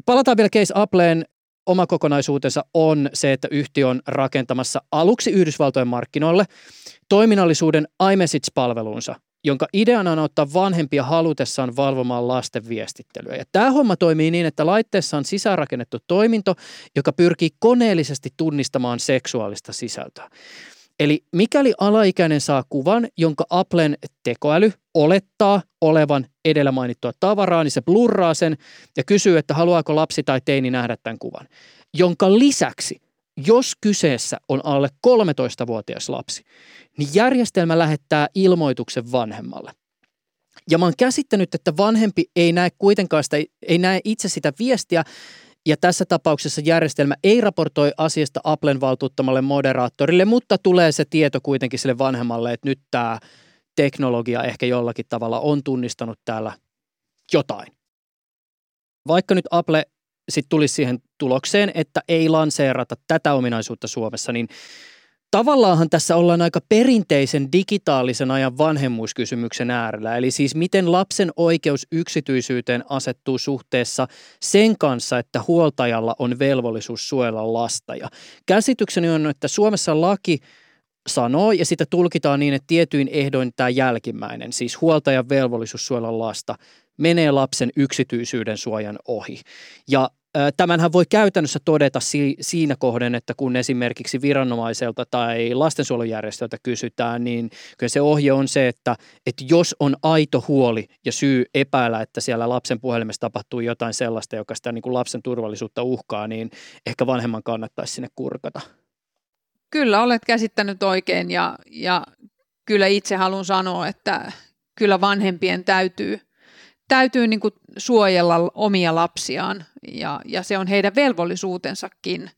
Palataan vielä Case Appleen. Oma kokonaisuutensa on se, että yhtiö on rakentamassa aluksi Yhdysvaltojen markkinoille toiminnallisuuden iMessage-palvelunsa, jonka ideana on ottaa vanhempia halutessaan valvomaan lasten viestittelyä. Ja tämä homma toimii niin, että laitteessa on sisäänrakennettu toiminto, joka pyrkii koneellisesti tunnistamaan seksuaalista sisältöä. Eli mikäli alaikäinen saa kuvan, jonka Applen tekoäly olettaa olevan edellä mainittua tavaraa, niin se blurraa sen ja kysyy, että haluaako lapsi tai teini nähdä tämän kuvan. Jonka lisäksi, jos kyseessä on alle 13-vuotias lapsi, niin järjestelmä lähettää ilmoituksen vanhemmalle. Ja mä oon käsittänyt, että vanhempi ei näe kuitenkaan sitä, ei näe itse sitä viestiä, ja tässä tapauksessa järjestelmä ei raportoi asiasta Applen valtuuttamalle moderaattorille, mutta tulee se tieto kuitenkin sille vanhemmalle, että nyt tämä teknologia ehkä jollakin tavalla on tunnistanut täällä jotain. Vaikka nyt Apple sitten tulisi siihen tulokseen, että ei lanseerata tätä ominaisuutta Suomessa, niin Tavallaanhan tässä ollaan aika perinteisen digitaalisen ajan vanhemmuuskysymyksen äärellä, eli siis miten lapsen oikeus yksityisyyteen asettuu suhteessa sen kanssa, että huoltajalla on velvollisuus suojella lasta. Ja käsitykseni on, että Suomessa laki sanoo ja sitä tulkitaan niin, että tietyin ehdoin tämä jälkimmäinen, siis huoltajan velvollisuus suojella lasta, menee lapsen yksityisyyden suojan ohi. Ja Tämänhän voi käytännössä todeta siinä kohden, että kun esimerkiksi viranomaiselta tai lastensuojelujärjestöltä kysytään, niin kyllä se ohje on se, että, että jos on aito huoli ja syy epäillä, että siellä lapsen puhelimessa tapahtuu jotain sellaista, joka sitä niin kuin lapsen turvallisuutta uhkaa, niin ehkä vanhemman kannattaisi sinne kurkata. Kyllä olet käsittänyt oikein ja, ja kyllä itse haluan sanoa, että kyllä vanhempien täytyy – täytyy niin kuin suojella omia lapsiaan ja, ja se on heidän velvollisuutensakin.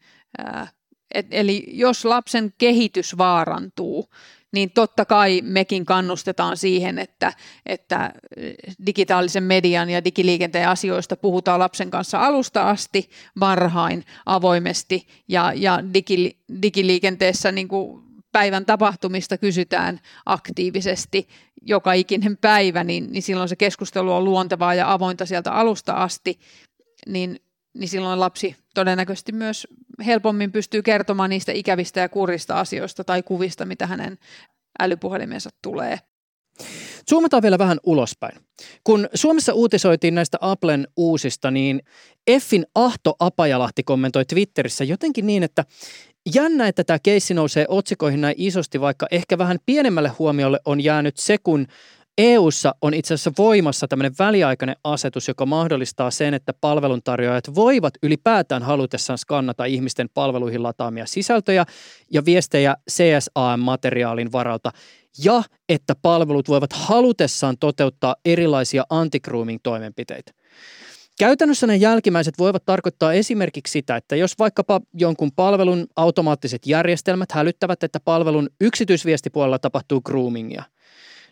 et, eli jos lapsen kehitys vaarantuu, niin totta kai mekin kannustetaan siihen, että, että digitaalisen median ja digiliikenteen asioista puhutaan lapsen kanssa alusta asti, varhain, avoimesti ja, ja digi, digiliikenteessä niin kuin päivän tapahtumista kysytään aktiivisesti joka ikinen päivä, niin, niin silloin se keskustelu on luontevaa ja avointa sieltä alusta asti, niin, niin silloin lapsi todennäköisesti myös helpommin pystyy kertomaan niistä ikävistä ja kurista asioista tai kuvista, mitä hänen älypuhelimensa tulee. Zoomataan vielä vähän ulospäin. Kun Suomessa uutisoitiin näistä Applen uusista, niin Effin Ahto Apajalahti kommentoi Twitterissä jotenkin niin, että jännä, että tämä keissi nousee otsikoihin näin isosti, vaikka ehkä vähän pienemmälle huomiolle on jäänyt se, kun EU:ssa on itse asiassa voimassa tämmöinen väliaikainen asetus, joka mahdollistaa sen, että palveluntarjoajat voivat ylipäätään halutessaan skannata ihmisten palveluihin lataamia sisältöjä ja viestejä CSAM-materiaalin varalta ja että palvelut voivat halutessaan toteuttaa erilaisia anti-grooming-toimenpiteitä. Käytännössä ne jälkimmäiset voivat tarkoittaa esimerkiksi sitä, että jos vaikkapa jonkun palvelun automaattiset järjestelmät hälyttävät, että palvelun yksityisviestipuolella tapahtuu groomingia,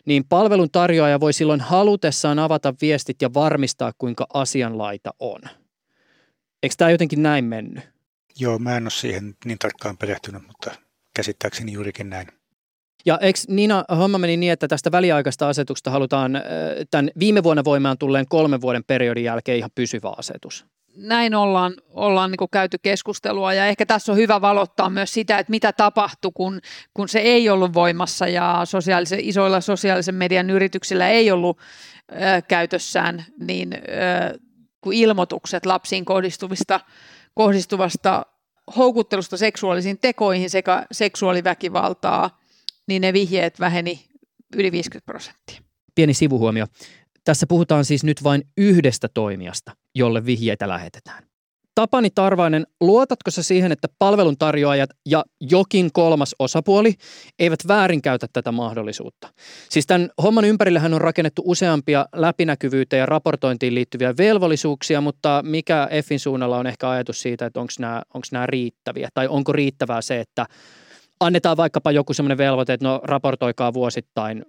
niin palvelun tarjoaja voi silloin halutessaan avata viestit ja varmistaa, kuinka asianlaita on. Eikö tämä jotenkin näin mennyt? Joo, mä en ole siihen niin tarkkaan perehtynyt, mutta käsittääkseni juurikin näin. Ja eikö Niina homma meni niin, että tästä väliaikaista asetuksesta halutaan tämän viime vuonna voimaan tulleen kolmen vuoden periodin jälkeen ihan pysyvä asetus? Näin ollaan, ollaan niin käyty keskustelua ja ehkä tässä on hyvä valottaa myös sitä, että mitä tapahtui, kun, kun se ei ollut voimassa ja sosiaalisen, isoilla sosiaalisen median yrityksillä ei ollut ö, käytössään niin ö, kuin ilmoitukset lapsiin kohdistuvista, kohdistuvasta houkuttelusta seksuaalisiin tekoihin sekä seksuaaliväkivaltaa niin ne vihjeet väheni yli 50 prosenttia. Pieni sivuhuomio. Tässä puhutaan siis nyt vain yhdestä toimijasta, jolle vihjeitä lähetetään. Tapani Tarvainen, luotatko sä siihen, että palveluntarjoajat ja jokin kolmas osapuoli eivät väärinkäytä tätä mahdollisuutta? Siis tämän homman ympärillähän on rakennettu useampia läpinäkyvyyteen ja raportointiin liittyviä velvollisuuksia, mutta mikä EFin suunnalla on ehkä ajatus siitä, että onko nämä, onko nämä riittäviä? Tai onko riittävää se, että annetaan vaikkapa joku semmoinen velvoite, että no raportoikaa vuosittain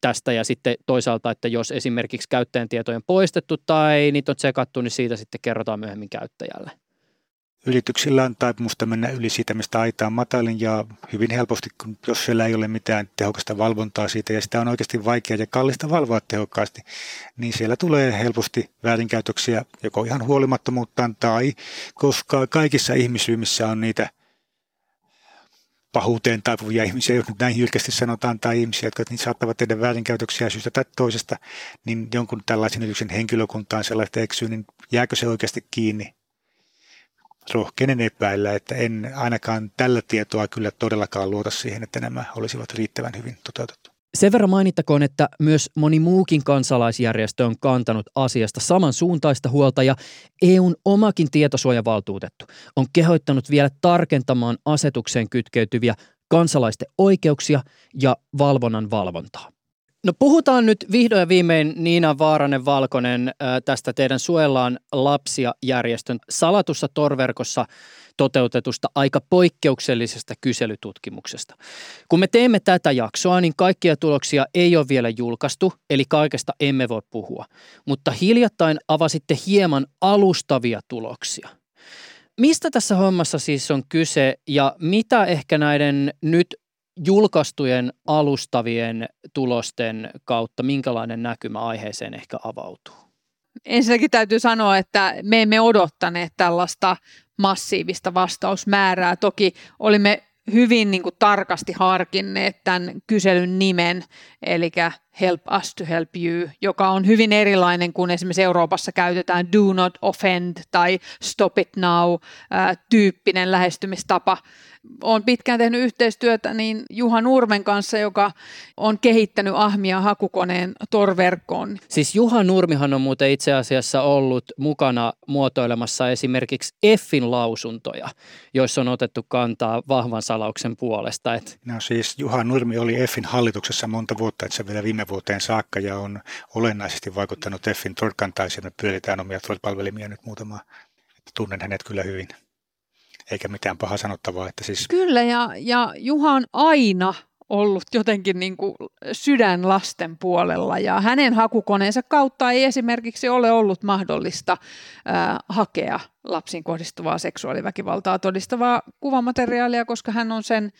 tästä ja sitten toisaalta, että jos esimerkiksi käyttäjän tietoja on poistettu tai niitä on tsekattu, niin siitä sitten kerrotaan myöhemmin käyttäjälle. Yrityksillä on taipumusta mennä yli siitä, mistä aita on matalin ja hyvin helposti, kun jos siellä ei ole mitään tehokasta valvontaa siitä ja sitä on oikeasti vaikea ja kallista valvoa tehokkaasti, niin siellä tulee helposti väärinkäytöksiä joko ihan huolimattomuuttaan tai koska kaikissa ihmisryhmissä on niitä pahuuteen taipuvia ihmisiä, jos nyt näin jyrkästi sanotaan, tai ihmisiä, jotka niin saattavat tehdä väärinkäytöksiä syystä tai toisesta, niin jonkun tällaisen yrityksen henkilökuntaan sellaista eksyy, niin jääkö se oikeasti kiinni? Rohkeinen epäillä, että en ainakaan tällä tietoa kyllä todellakaan luota siihen, että nämä olisivat riittävän hyvin toteutettu. Sen verran mainittakoon, että myös moni muukin kansalaisjärjestö on kantanut asiasta samansuuntaista huolta ja EUn omakin tietosuojavaltuutettu on kehoittanut vielä tarkentamaan asetukseen kytkeytyviä kansalaisten oikeuksia ja valvonnan valvontaa. No puhutaan nyt vihdoin ja viimein Niina Vaaranen-Valkonen tästä teidän Suojellaan lapsia järjestön salatussa torverkossa toteutetusta aika poikkeuksellisesta kyselytutkimuksesta. Kun me teemme tätä jaksoa, niin kaikkia tuloksia ei ole vielä julkaistu, eli kaikesta emme voi puhua. Mutta hiljattain avasitte hieman alustavia tuloksia. Mistä tässä hommassa siis on kyse ja mitä ehkä näiden nyt julkaistujen alustavien tulosten kautta, minkälainen näkymä aiheeseen ehkä avautuu? Ensinnäkin täytyy sanoa, että me emme odottaneet tällaista massiivista vastausmäärää. Toki olimme hyvin niin kuin, tarkasti harkinneet tämän kyselyn nimen, eli Help us to help you, joka on hyvin erilainen kuin esimerkiksi Euroopassa käytetään do not offend tai stop it now tyyppinen lähestymistapa olen pitkään tehnyt yhteistyötä niin Juha Nurmen kanssa, joka on kehittänyt Ahmia hakukoneen torverkkoon. Siis Juha Nurmihan on muuten itse asiassa ollut mukana muotoilemassa esimerkiksi Effin lausuntoja, joissa on otettu kantaa vahvan salauksen puolesta. Et... No siis Juha Nurmi oli Effin hallituksessa monta vuotta, että se vielä viime vuoteen saakka ja on olennaisesti vaikuttanut Effin torkantaisiin. Me pyöritään omia palvelimia nyt muutama. Tunnen hänet kyllä hyvin eikä mitään paha sanottavaa. Että siis... Kyllä, ja, ja Juha on aina ollut jotenkin niin kuin sydän lasten puolella ja hänen hakukoneensa kautta ei esimerkiksi ole ollut mahdollista ää, hakea lapsiin kohdistuvaa seksuaaliväkivaltaa todistavaa kuvamateriaalia, koska hän on sen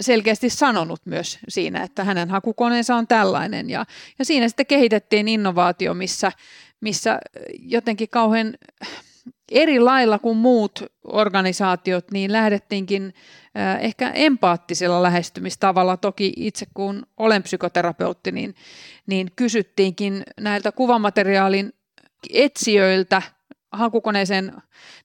selkeästi sanonut myös siinä, että hänen hakukoneensa on tällainen. Ja, ja siinä sitten kehitettiin innovaatio, missä, missä jotenkin kauhean eri lailla kuin muut organisaatiot, niin lähdettiinkin ehkä empaattisella lähestymistavalla. Toki itse kun olen psykoterapeutti, niin, niin kysyttiinkin näiltä kuvamateriaalin etsijöiltä hakukoneeseen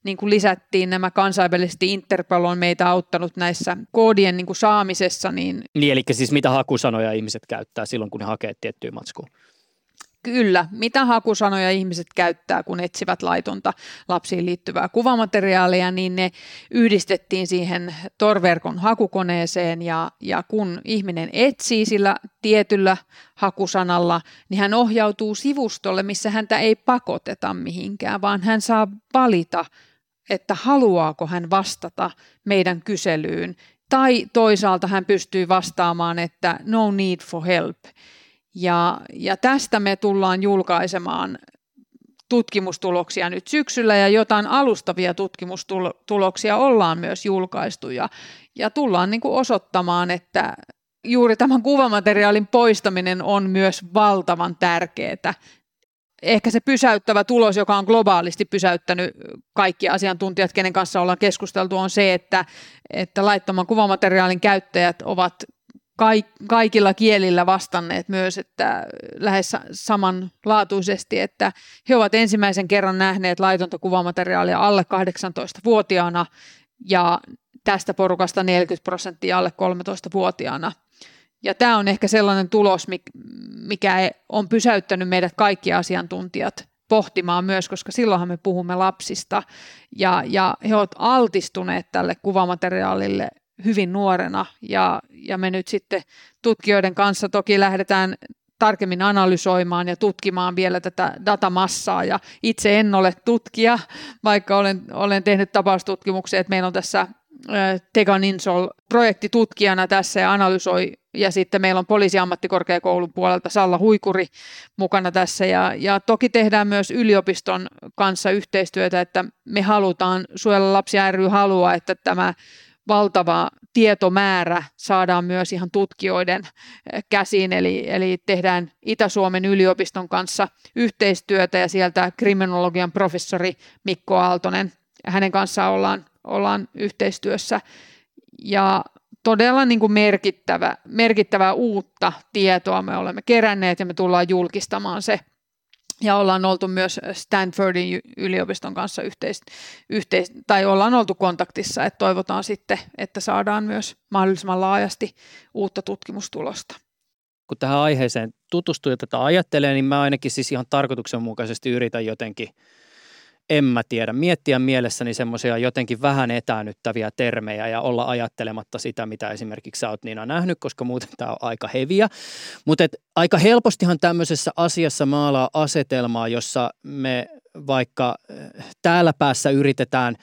niin kuin lisättiin nämä kansainvälisesti Interpol on meitä auttanut näissä koodien niin kuin saamisessa. Niin, niin eli siis mitä hakusanoja ihmiset käyttää silloin, kun ne hakee tiettyä matskua? Kyllä, mitä hakusanoja ihmiset käyttää, kun etsivät laitonta lapsiin liittyvää kuvamateriaalia, niin ne yhdistettiin siihen torverkon hakukoneeseen. Ja, ja kun ihminen etsii sillä tietyllä hakusanalla, niin hän ohjautuu sivustolle, missä häntä ei pakoteta mihinkään, vaan hän saa valita, että haluaako hän vastata meidän kyselyyn. Tai toisaalta hän pystyy vastaamaan, että no need for help – ja, ja tästä me tullaan julkaisemaan tutkimustuloksia nyt syksyllä ja jotain alustavia tutkimustuloksia ollaan myös julkaistu ja, ja tullaan niin kuin osoittamaan, että juuri tämän kuvamateriaalin poistaminen on myös valtavan tärkeää. Ehkä se pysäyttävä tulos, joka on globaalisti pysäyttänyt kaikki asiantuntijat, kenen kanssa ollaan keskusteltu, on se, että, että laittoman kuvamateriaalin käyttäjät ovat kaikilla kielillä vastanneet myös, että lähes samanlaatuisesti, että he ovat ensimmäisen kerran nähneet laitonta kuvamateriaalia alle 18-vuotiaana ja tästä porukasta 40 prosenttia alle 13-vuotiaana. Ja tämä on ehkä sellainen tulos, mikä on pysäyttänyt meidät kaikki asiantuntijat pohtimaan myös, koska silloinhan me puhumme lapsista ja, ja he ovat altistuneet tälle kuvamateriaalille hyvin nuorena. Ja, ja me nyt sitten tutkijoiden kanssa toki lähdetään tarkemmin analysoimaan ja tutkimaan vielä tätä datamassaa. Ja itse en ole tutkija, vaikka olen, olen tehnyt tapaustutkimuksia, että meillä on tässä Tegan Insol projektitutkijana tässä ja analysoi, ja sitten meillä on poliisiammattikorkeakoulun puolelta Salla Huikuri mukana tässä, ja, ja toki tehdään myös yliopiston kanssa yhteistyötä, että me halutaan, Suojella lapsia ry haluaa, että tämä valtava tietomäärä saadaan myös ihan tutkijoiden eh, käsiin, eli, eli tehdään Itä-Suomen yliopiston kanssa yhteistyötä ja sieltä kriminologian professori Mikko Aaltonen, hänen kanssaan ollaan, ollaan yhteistyössä. Ja todella niin kuin merkittävä, merkittävää uutta tietoa me olemme keränneet ja me tullaan julkistamaan se ja ollaan oltu myös Stanfordin yliopiston kanssa yhteis, yhteis, tai ollaan oltu kontaktissa, että toivotaan sitten, että saadaan myös mahdollisimman laajasti uutta tutkimustulosta. Kun tähän aiheeseen tutustuu ja tätä ajattelee, niin mä ainakin siis ihan tarkoituksenmukaisesti yritän jotenkin – en mä tiedä, miettiä mielessäni semmoisia jotenkin vähän etäännyttäviä termejä ja olla ajattelematta sitä, mitä esimerkiksi sä oot Niina nähnyt, koska muuten tämä on aika heviä. Mutta aika helpostihan tämmöisessä asiassa maalaa asetelmaa, jossa me vaikka eh, täällä päässä yritetään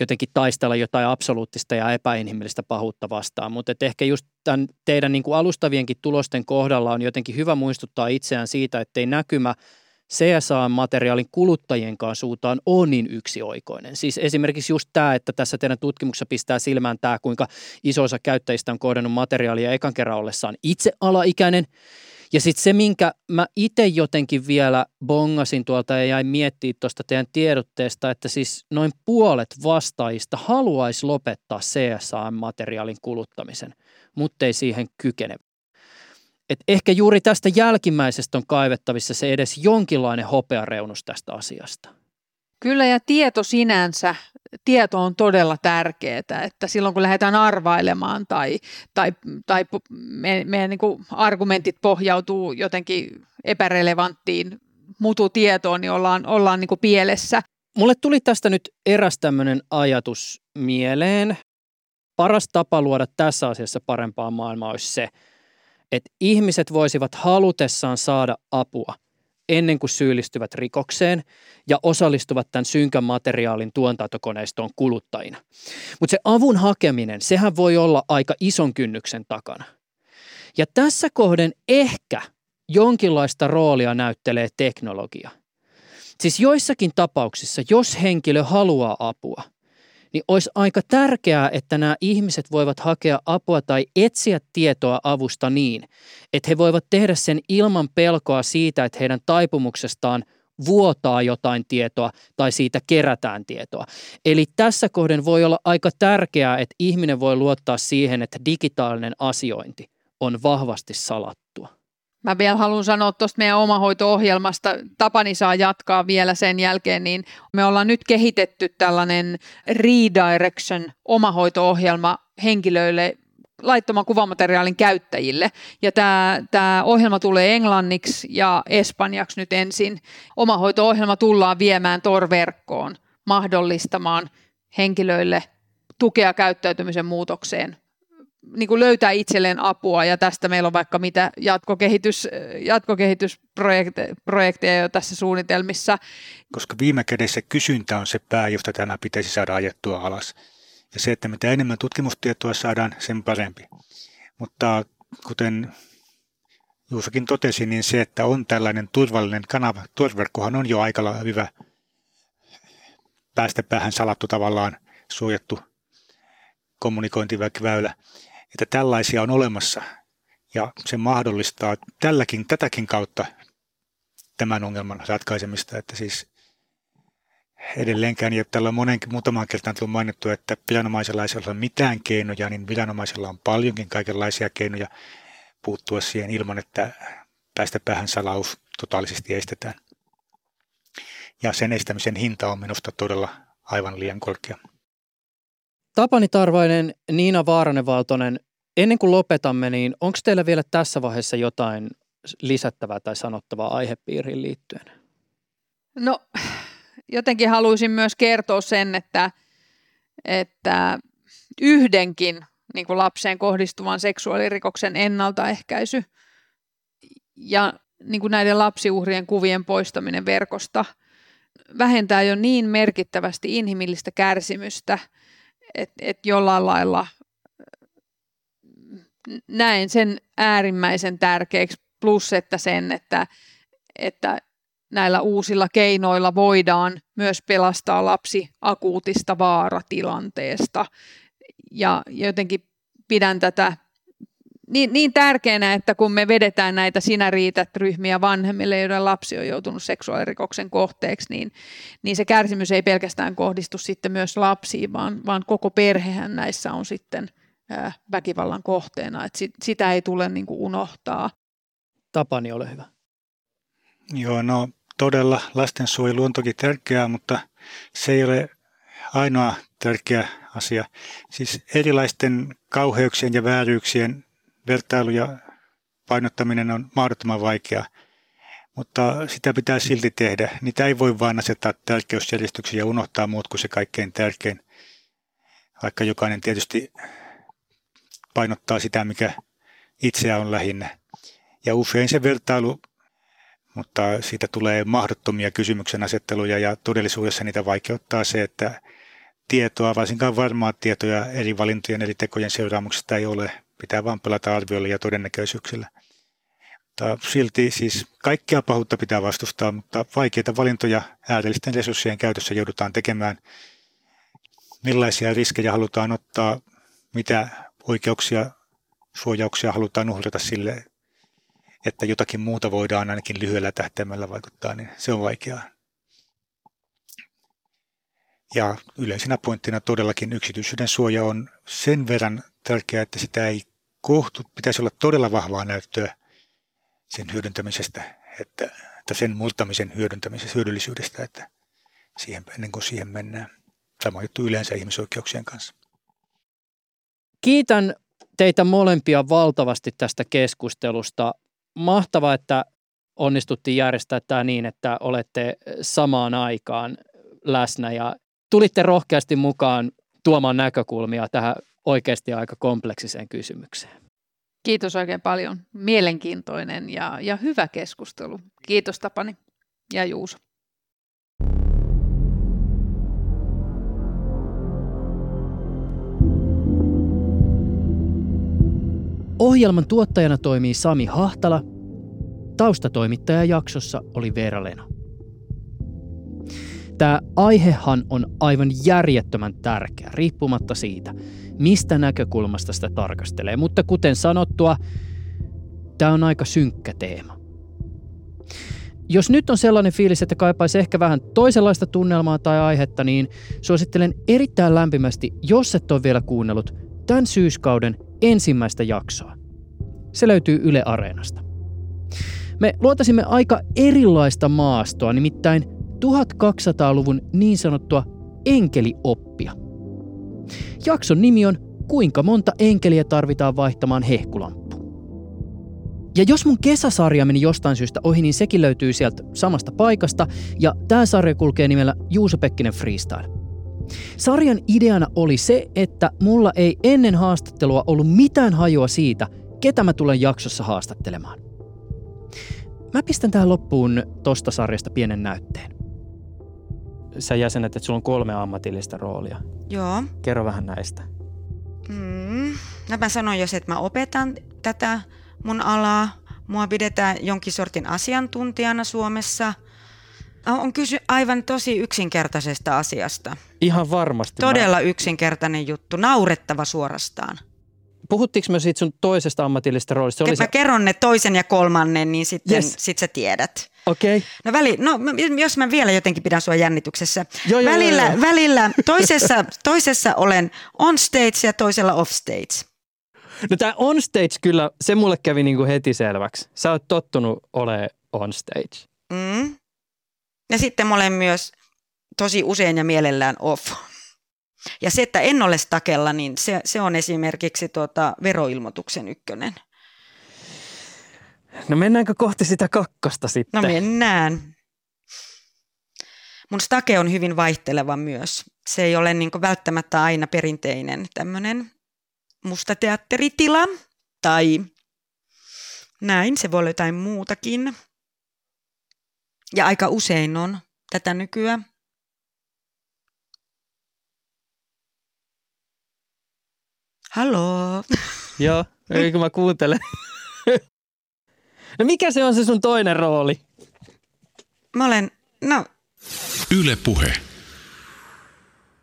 jotenkin taistella jotain absoluuttista ja epäinhimillistä pahuutta vastaan. Mutta ehkä just tämän teidän niin kuin alustavienkin tulosten kohdalla on jotenkin hyvä muistuttaa itseään siitä, ettei näkymä – CSA-materiaalin kuluttajien kanssa suuntaan on niin yksioikoinen. Siis esimerkiksi just tämä, että tässä teidän tutkimuksessa pistää silmään tämä, kuinka iso osa käyttäjistä on kohdannut materiaalia ekan kerran ollessaan itse alaikäinen. Ja sitten se, minkä mä itse jotenkin vielä bongasin tuolta ja jäin miettimään tuosta teidän tiedotteesta, että siis noin puolet vastaajista haluaisi lopettaa CSA-materiaalin kuluttamisen, mutta ei siihen kykene et ehkä juuri tästä jälkimmäisestä on kaivettavissa se edes jonkinlainen hopeareunus tästä asiasta. Kyllä ja tieto sinänsä, tieto on todella tärkeää, että silloin kun lähdetään arvailemaan tai, tai, tai me, meidän niin argumentit pohjautuu jotenkin epärelevanttiin mututietoon, niin ollaan, ollaan niin pielessä. Mulle tuli tästä nyt eräs tämmöinen ajatus mieleen. Paras tapa luoda tässä asiassa parempaa maailmaa olisi se, että ihmiset voisivat halutessaan saada apua ennen kuin syyllistyvät rikokseen ja osallistuvat tämän synkän materiaalin tuotantokoneistoon kuluttajina. Mutta se avun hakeminen, sehän voi olla aika ison kynnyksen takana. Ja tässä kohden ehkä jonkinlaista roolia näyttelee teknologia. Siis joissakin tapauksissa, jos henkilö haluaa apua – niin olisi aika tärkeää, että nämä ihmiset voivat hakea apua tai etsiä tietoa avusta niin, että he voivat tehdä sen ilman pelkoa siitä, että heidän taipumuksestaan vuotaa jotain tietoa tai siitä kerätään tietoa. Eli tässä kohden voi olla aika tärkeää, että ihminen voi luottaa siihen, että digitaalinen asiointi on vahvasti salattua. Mä vielä haluan sanoa tuosta meidän omahoito-ohjelmasta, Tapani saa jatkaa vielä sen jälkeen, niin me ollaan nyt kehitetty tällainen redirection omahoito-ohjelma henkilöille, laittoman kuvamateriaalin käyttäjille. Ja tämä, tämä ohjelma tulee englanniksi ja espanjaksi nyt ensin. Omahoito-ohjelma tullaan viemään torverkkoon mahdollistamaan henkilöille tukea käyttäytymisen muutokseen niin kuin löytää itselleen apua ja tästä meillä on vaikka mitä jatkokehitys, jatkokehitysprojekteja jo tässä suunnitelmissa. Koska viime kädessä kysyntä on se pää, josta tämä pitäisi saada ajettua alas. Ja se, että mitä enemmän tutkimustietoa saadaan, sen parempi. Mutta kuten Juusakin totesi, niin se, että on tällainen turvallinen kanava, turverkkohan on jo aika hyvä päästä päähän salattu tavallaan suojattu kommunikointiväylä että tällaisia on olemassa ja se mahdollistaa tälläkin, tätäkin kautta tämän ongelman ratkaisemista, että siis edelleenkään, ja tällä on monen, muutamaan kertaan tullut mainittu, että viranomaisella ei ole mitään keinoja, niin viranomaisella on paljonkin kaikenlaisia keinoja puuttua siihen ilman, että päästä päähän salaus totaalisesti estetään. Ja sen estämisen hinta on minusta todella aivan liian korkea. Tapani Tarvainen, Niina Vaaranen-Valtonen, ennen kuin lopetamme, niin onko teillä vielä tässä vaiheessa jotain lisättävää tai sanottavaa aihepiiriin liittyen? No jotenkin haluaisin myös kertoa sen, että, että yhdenkin niin kuin lapseen kohdistuvan seksuaalirikoksen ennaltaehkäisy ja niin kuin näiden lapsiuhrien kuvien poistaminen verkosta vähentää jo niin merkittävästi inhimillistä kärsimystä – että et jollain lailla näen sen äärimmäisen tärkeäksi, plus että sen, että, että näillä uusilla keinoilla voidaan myös pelastaa lapsi akuutista vaaratilanteesta. Ja jotenkin pidän tätä niin, niin tärkeänä, että kun me vedetään näitä sinä riität ryhmiä vanhemmille, joiden lapsi on joutunut seksuaalirikoksen kohteeksi, niin, niin se kärsimys ei pelkästään kohdistu sitten myös lapsiin, vaan, vaan koko perhehän näissä on sitten ää, väkivallan kohteena. Et sit, sitä ei tule niin kuin unohtaa. Tapani, ole hyvä. Joo, no todella lastensuojelu on toki tärkeää, mutta se ei ole ainoa tärkeä asia. Siis erilaisten kauheuksien ja vääryyksien vertailu ja painottaminen on mahdottoman vaikeaa, mutta sitä pitää silti tehdä. Niitä ei voi vain asettaa tärkeysjärjestyksiä ja unohtaa muut kuin se kaikkein tärkein, vaikka jokainen tietysti painottaa sitä, mikä itseä on lähinnä. Ja usein se vertailu, mutta siitä tulee mahdottomia kysymyksen asetteluja ja todellisuudessa niitä vaikeuttaa se, että tietoa, varsinkaan varmaa tietoja eri valintojen, eri tekojen seuraamuksista ei ole. Pitää vaan pelata arvioilla ja todennäköisyyksillä. Mutta silti siis kaikkia pahuutta pitää vastustaa, mutta vaikeita valintoja äärellisten resurssien käytössä joudutaan tekemään. Millaisia riskejä halutaan ottaa, mitä oikeuksia, suojauksia halutaan uhrata sille, että jotakin muuta voidaan ainakin lyhyellä tähtäimellä vaikuttaa, niin se on vaikeaa. Ja yleisenä pointtina todellakin yksityisyyden suoja on sen verran tärkeää, että sitä ei kohtu, pitäisi olla todella vahvaa näyttöä sen hyödyntämisestä, että, että sen murtamisen hyödyntämisestä, hyödyllisyydestä, että siihen, ennen kuin siihen mennään. Sama juttu yleensä ihmisoikeuksien kanssa. Kiitän teitä molempia valtavasti tästä keskustelusta. Mahtavaa, että onnistuttiin järjestää tämä niin, että olette samaan aikaan läsnä ja tulitte rohkeasti mukaan tuomaan näkökulmia tähän oikeasti aika kompleksiseen kysymykseen. Kiitos oikein paljon. Mielenkiintoinen ja, ja hyvä keskustelu. Kiitos Tapani ja Juuso. Ohjelman tuottajana toimii Sami Hahtala. Taustatoimittaja jaksossa oli Veera Leno. Tämä aihehan on aivan järjettömän tärkeä, riippumatta siitä, mistä näkökulmasta sitä tarkastelee. Mutta kuten sanottua, tämä on aika synkkä teema. Jos nyt on sellainen fiilis, että kaipaisi ehkä vähän toisenlaista tunnelmaa tai aihetta, niin suosittelen erittäin lämpimästi, jos et ole vielä kuunnellut, tämän syyskauden ensimmäistä jaksoa. Se löytyy Yle Areenasta. Me luotasimme aika erilaista maastoa, nimittäin 1200-luvun niin sanottua enkelioppia. Jakson nimi on Kuinka monta enkeliä tarvitaan vaihtamaan hehkulamppu? Ja jos mun kesäsarja meni jostain syystä ohi, niin sekin löytyy sieltä samasta paikasta, ja tämä sarja kulkee nimellä Juuso Pekkinen Freestyle. Sarjan ideana oli se, että mulla ei ennen haastattelua ollut mitään hajua siitä, ketä mä tulen jaksossa haastattelemaan. Mä pistän tähän loppuun tosta sarjasta pienen näytteen. Sä jäsenet, että sulla on kolme ammatillista roolia. Joo. Kerro vähän näistä. Mm. No mä sanoin jos, että mä opetan tätä mun alaa. Mua pidetään jonkin sortin asiantuntijana Suomessa. On kysy aivan tosi yksinkertaisesta asiasta. Ihan varmasti. Todella mä... yksinkertainen juttu, naurettava suorastaan. Puhuttiinko me siitä sun toisesta ammatillisesta roolista? Se mä se... kerron ne toisen ja kolmannen, niin sitten yes. sit sä tiedät. Okei. Okay. No, väli, no jos mä vielä jotenkin pidän sua jännityksessä. Joo, joo, välillä, joo, joo. välillä toisessa, [LAUGHS] toisessa olen on stage ja toisella off stage. No tämä on stage kyllä, se mulle kävi niinku heti selväksi. Sä oot tottunut ole on stage. Mm. Ja sitten mä olen myös tosi usein ja mielellään off. Ja se, että en ole stakella, niin se, se on esimerkiksi tuota veroilmoituksen ykkönen. No mennäänkö kohti sitä kakkosta sitten? No mennään. Mun stake on hyvin vaihteleva myös. Se ei ole niin välttämättä aina perinteinen tämmöinen musta teatteritila tai näin. Se voi olla jotain muutakin. Ja aika usein on tätä nykyään. Haloo. Joo, kun mä kuuntelen. No mikä se on se sun toinen rooli? Mä olen, no... Yle Puhe.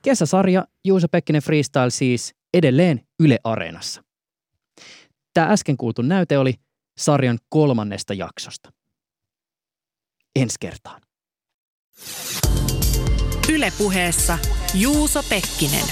Kesäsarja Juuso Pekkinen Freestyle siis edelleen Yle Areenassa. Tämä äsken kuultu näyte oli sarjan kolmannesta jaksosta. Ensi kertaan. Yle puheessa Juuso Pekkinen.